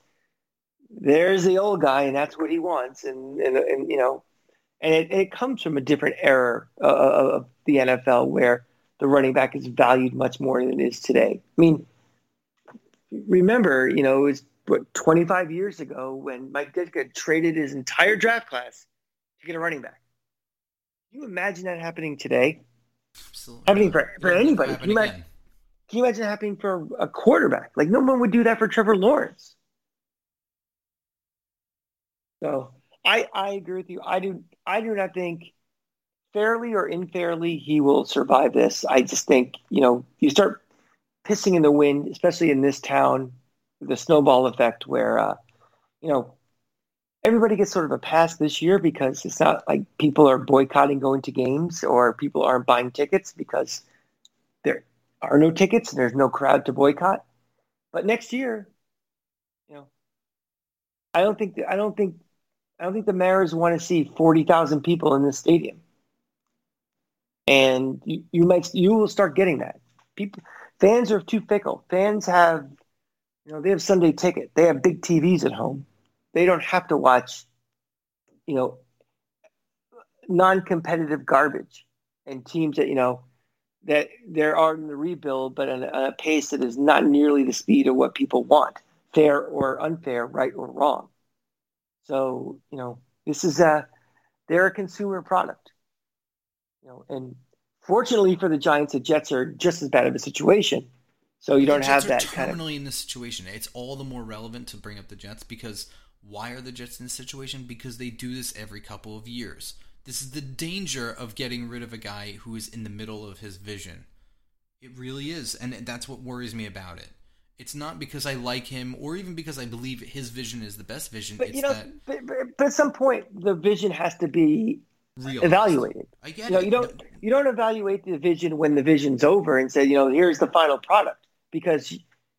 there's the old guy, and that's what he wants, and and, and you know, and it, it comes from a different era of the NFL where the running back is valued much more than it is today. I mean, remember, you know, it was what 25 years ago when Mike Ditka traded his entire draft class to get a running back. Can you imagine that happening today? Absolutely. Happening for, for anybody. Can you, imagine, can you imagine happening for a quarterback? Like no one would do that for Trevor Lawrence. So I, I agree with you. I do I do not think fairly or unfairly he will survive this. I just think, you know, you start pissing in the wind, especially in this town, the snowball effect where uh, you know, everybody gets sort of a pass this year because it's not like people are boycotting going to games or people aren't buying tickets because there are no tickets and there's no crowd to boycott. But next year, you know, I don't think I don't think I don't think the Maras want to see forty thousand people in this stadium, and you, you might you will start getting that. People, fans are too fickle. Fans have, you know, they have Sunday ticket. They have big TVs at home. They don't have to watch, you know, non-competitive garbage and teams that you know that there are in the rebuild, but at a pace that is not nearly the speed of what people want, fair or unfair, right or wrong. So, you know, this is a they're a consumer product. You know, and fortunately for the Giants, the Jets are just as bad of a situation. So you don't have that kind of in this situation. It's all the more relevant to bring up the Jets because why are the Jets in this situation? Because they do this every couple of years. This is the danger of getting rid of a guy who is in the middle of his vision. It really is, and that's what worries me about it it's not because I like him or even because I believe his vision is the best vision. But it's you know, that but, but, but, at some point, the vision has to be realized. evaluated. I get you know, it. You don't you don't evaluate the vision when the vision's over and say, you know, here's the final product because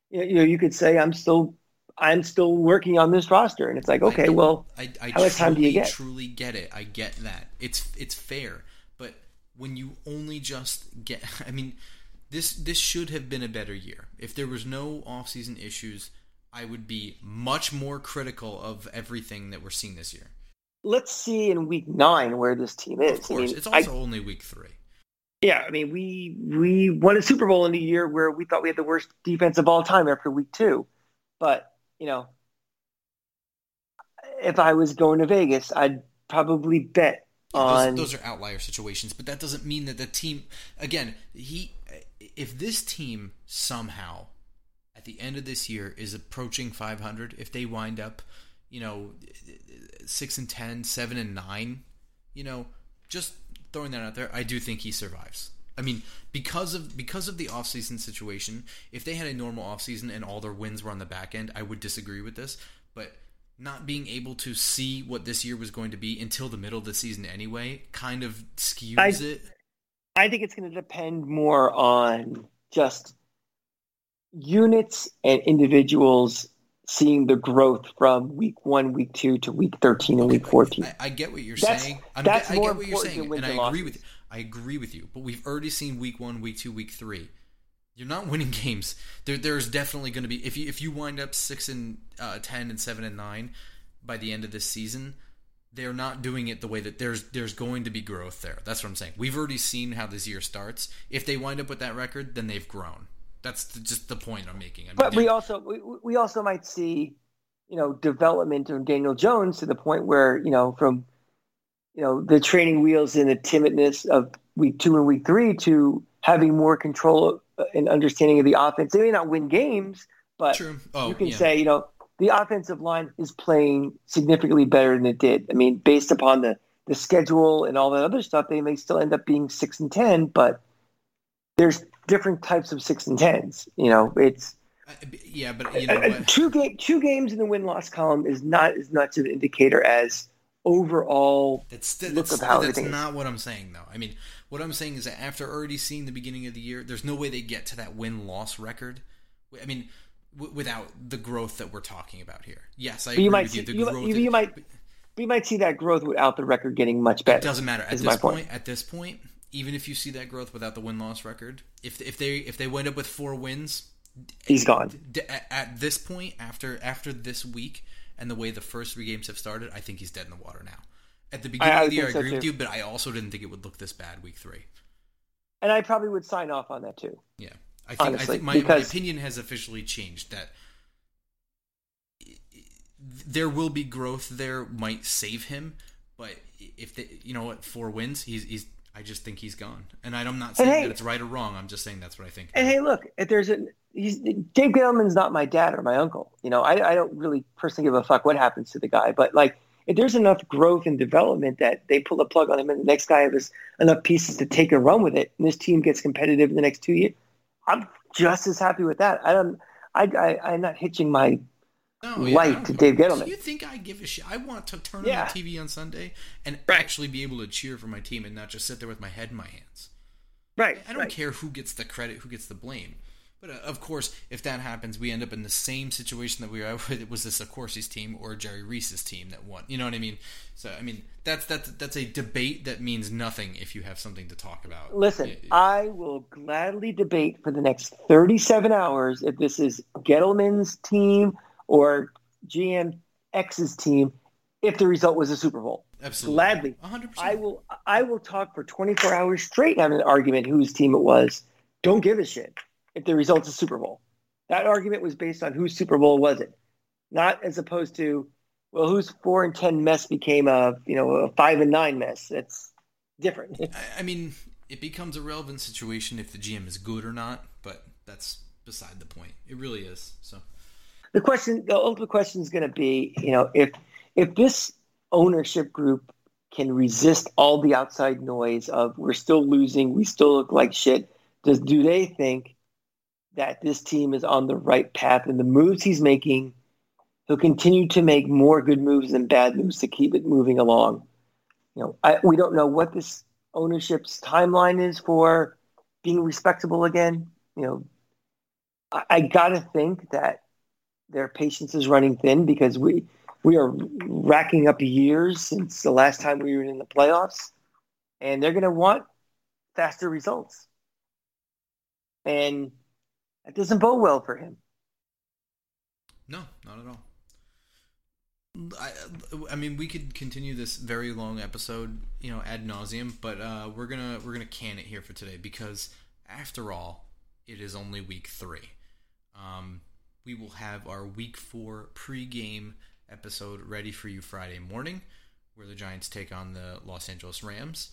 you know you could say I'm still I'm still working on this roster, and it's like, okay, I well, I, I how much time do you get? Truly get it. I get that. It's it's fair, but when you only just get, I mean this this should have been a better year. If there was no offseason issues, I would be much more critical of everything that we're seeing this year. Let's see in week nine where this team is. Of course, I mean, it's also I, only week three. Yeah, I mean we we won a Super Bowl in a year where we thought we had the worst defense of all time after week two, but you know, if I was going to Vegas, I'd probably bet on those, those are outlier situations, but that doesn't mean that the team again he if this team somehow at the end of this year is approaching 500, if they wind up, you know, 6 and ten, seven and 9, you know, just throwing that out there, I do think he survives. I mean, because of because of the offseason situation, if they had a normal offseason and all their wins were on the back end, I would disagree with this, but not being able to see what this year was going to be until the middle of the season anyway kind of skews I, it. I think it's going to depend more on just units and individuals seeing the growth from week one, week two to week 13 and week 14. I, I get what you're That's- saying. I'm, that's I more get what you're saying, and I agree losses. with you. I agree with you. But we've already seen week one, week two, week three. You're not winning games. There, there's definitely going to be if you if you wind up six and uh, ten and seven and nine by the end of this season. They're not doing it the way that there's there's going to be growth there. That's what I'm saying. We've already seen how this year starts. If they wind up with that record, then they've grown. That's the, just the point I'm making. I mean, But they- we also we, we also might see, you know, development of Daniel Jones to the point where you know from, you know, the training wheels and the timidness of week two and week three to having more control and understanding of the offense. They may not win games, but Oh, you can yeah. say you know the offensive line is playing significantly better than it did. I mean, based upon the the schedule and all that other stuff, they may still end up being six and ten, but there's different types of six and tens. You know, it's Uh, yeah, but you know uh, two game two games in the win loss column is not as much of an indicator as overall. That's look of how that's everything is. not what I'm saying though. I mean, what I'm saying is that after already seeing the beginning of the year, there's no way they get to that win loss record. I mean, w- without the growth that we're talking about here. Yes, I But agree you might with see you. The you, growth you, is- you might we might see that growth without the record getting much better. It doesn't matter at is this point. point. At this point, even if you see that growth without the win loss record, if if they if they wind up with four wins, He's gone. at, at this point after after this week and the way the first three games have started, I think he's dead in the water now. At the beginning I of the year, I so, agree with you, but I also didn't think it would look this bad week three. And I probably would sign off on that too. Yeah, I think I think my, my opinion has officially changed that there will be growth there might save him, but if they, you know what, four wins, he's he's. I just think he's gone, and I'm not saying hey- that it's right or wrong. I'm just saying that's what I think. And hey, look, if there's a he's Dave Gettleman's not my dad or my uncle. You know, I, I don't really personally give a fuck what happens to the guy, but like if there's enough growth and development that they pull the plug on him and the next guy has enough pieces to take and run with it, and this team gets competitive in the next two years, I'm just as happy with that. I don't. I, I I'm not hitching my I don't to Dave Gettleman. Do you think I give a shit? I want to turn Yeah. on the TV on Sunday and Right. actually be able to cheer for my team and not just sit there with my head in my hands. right. I don't right. care who gets the credit, who gets the blame. But uh, of course, if that happens, we end up in the same situation that we were with. It was this Accorsi's team or Jerry Reese's team that won. You know what I mean? So I mean that's that's that's a debate that means nothing if you have something to talk about. Listen, It- I will gladly debate for the next 37 hours if this is Gettleman's team or GM X's team if the result was a Super Bowl. absolutely, Gladly. hundred percent. I will I will talk for 24 hours straight and have an argument whose team it was. Don't give a shit if the result's a Super Bowl. That argument was based on whose Super Bowl was it, not as opposed to well, whose four and ten mess became a you know a five and nine mess. That's different. I, I mean, it becomes a relevant situation if the GM is good or not, but that's beside the point. It really is. So the question the ultimate question is going to be you know if if this ownership group can resist all the outside noise of we're still losing we still look like shit does do they think that this team is on the right path? And the moves he's making he'll continue to make more good moves than bad moves to keep it moving along. You know I, we don't know what this ownership's timeline is for being respectable again. You know I, I gotta think that their patience is running thin because we we are racking up years since the last time we were in the playoffs, and they're going to want faster results, and that doesn't bode well for him. No, not at all. I, I mean, we could continue this very long episode, you know, ad nauseum, but uh, we're gonna we're gonna can it here for today because, after all, it is only week three. Um, we will have our week four pregame episode ready for you Friday morning, where the Giants take on the Los Angeles Rams.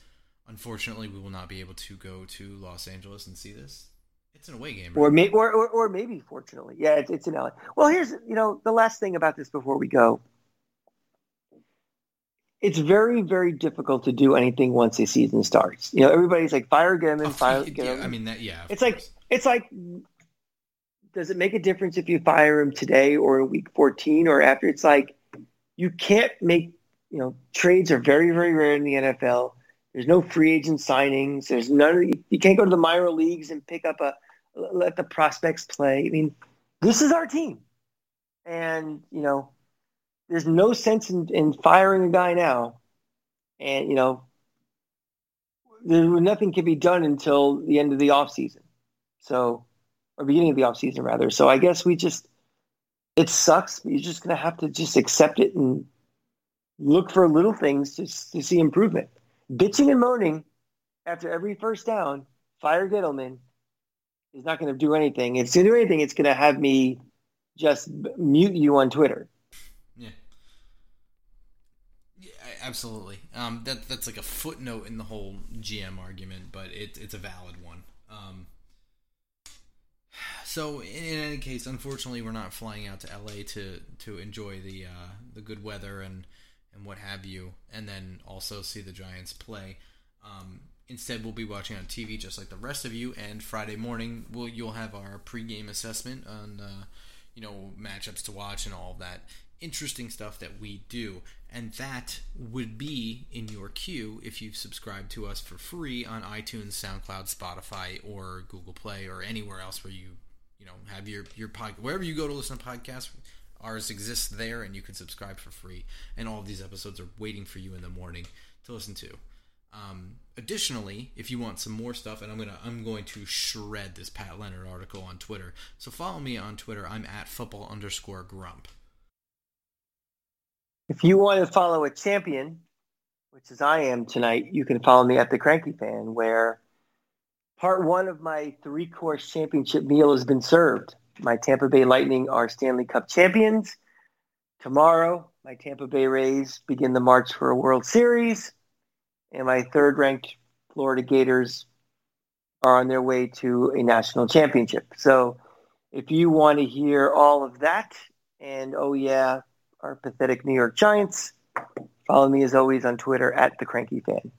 Unfortunately, we will not be able to go to Los Angeles and see this. It's an away game, right? Or, may, or, or, or maybe, fortunately, yeah, it's, it's in LA. Well, here's you know the last thing about this before we go. It's very, very difficult to do anything once the season starts. You know, everybody's like, fire Gettleman, fire yeah, Gettleman. I mean that. Yeah, It's like it's like does it make a difference if you fire him today or in week 14 or after? It's like you can't make you know trades are very very rare in the NFL there's no free agent signings. There's none you can't go to the minor leagues and pick up a let the prospects play. I mean this is our team. And, you know, there's no sense in, in firing a guy now. And, you know, there, nothing can be done until the end of the offseason. So, or beginning of the offseason, rather. So I guess we just, it sucks. But you're just to have to just accept it and look for little things to, to see improvement. Bitching and moaning after every first down, fire Gettleman is not going to do anything. If it's going to do anything, it's going to have me just mute you on Twitter. Yeah. Yeah, absolutely. Um, that that's like a footnote in the whole GM argument, but it, it's a valid one. Um, so in, any case, unfortunately, we're not flying out to LA to to enjoy the uh, the good weather and and what have you, and then also see the Giants play. Um, instead, we'll be watching on TV just like the rest of you. And Friday morning, we'll you'll have our pregame assessment on uh, you know matchups to watch and all of that interesting stuff that we do. And that would be in your queue if you've subscribed to us for free on iTunes, SoundCloud, Spotify, or Google Play, or anywhere else where you you know have your your pod wherever you go to listen to podcasts ours exists there and you can subscribe for free. And all of these episodes are waiting for you in the morning to listen to. Um, additionally if you want some more stuff and i'm gonna i'm going to shred this pat leonard article on twitter. So follow me on twitter. I'm at football underscore grump if you want to follow a champion which is i am tonight you can follow me at the cranky fan where Part one of my three course championship meal has been served. My Tampa Bay Lightning are Stanley Cup champions. Tomorrow, my Tampa Bay Rays begin the march for a World Series. And my third ranked Florida Gators are on their way to a national championship. So if you want to hear all of that, and oh yeah, our pathetic New York Giants, follow me as always on Twitter at the Cranky Fan.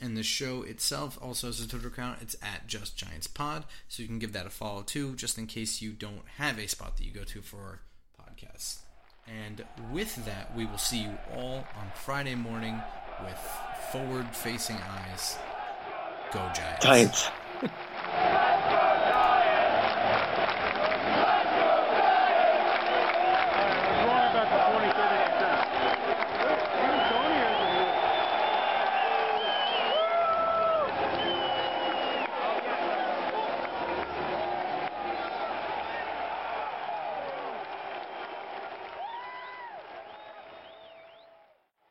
And the show itself also has a Twitter account. It's at Just Giants Pod, so you can give that a follow too, just in case you don't have a spot that you go to for podcasts. And with that, we will see you all on Friday morning with forward-facing eyes. Go Giants! Giants.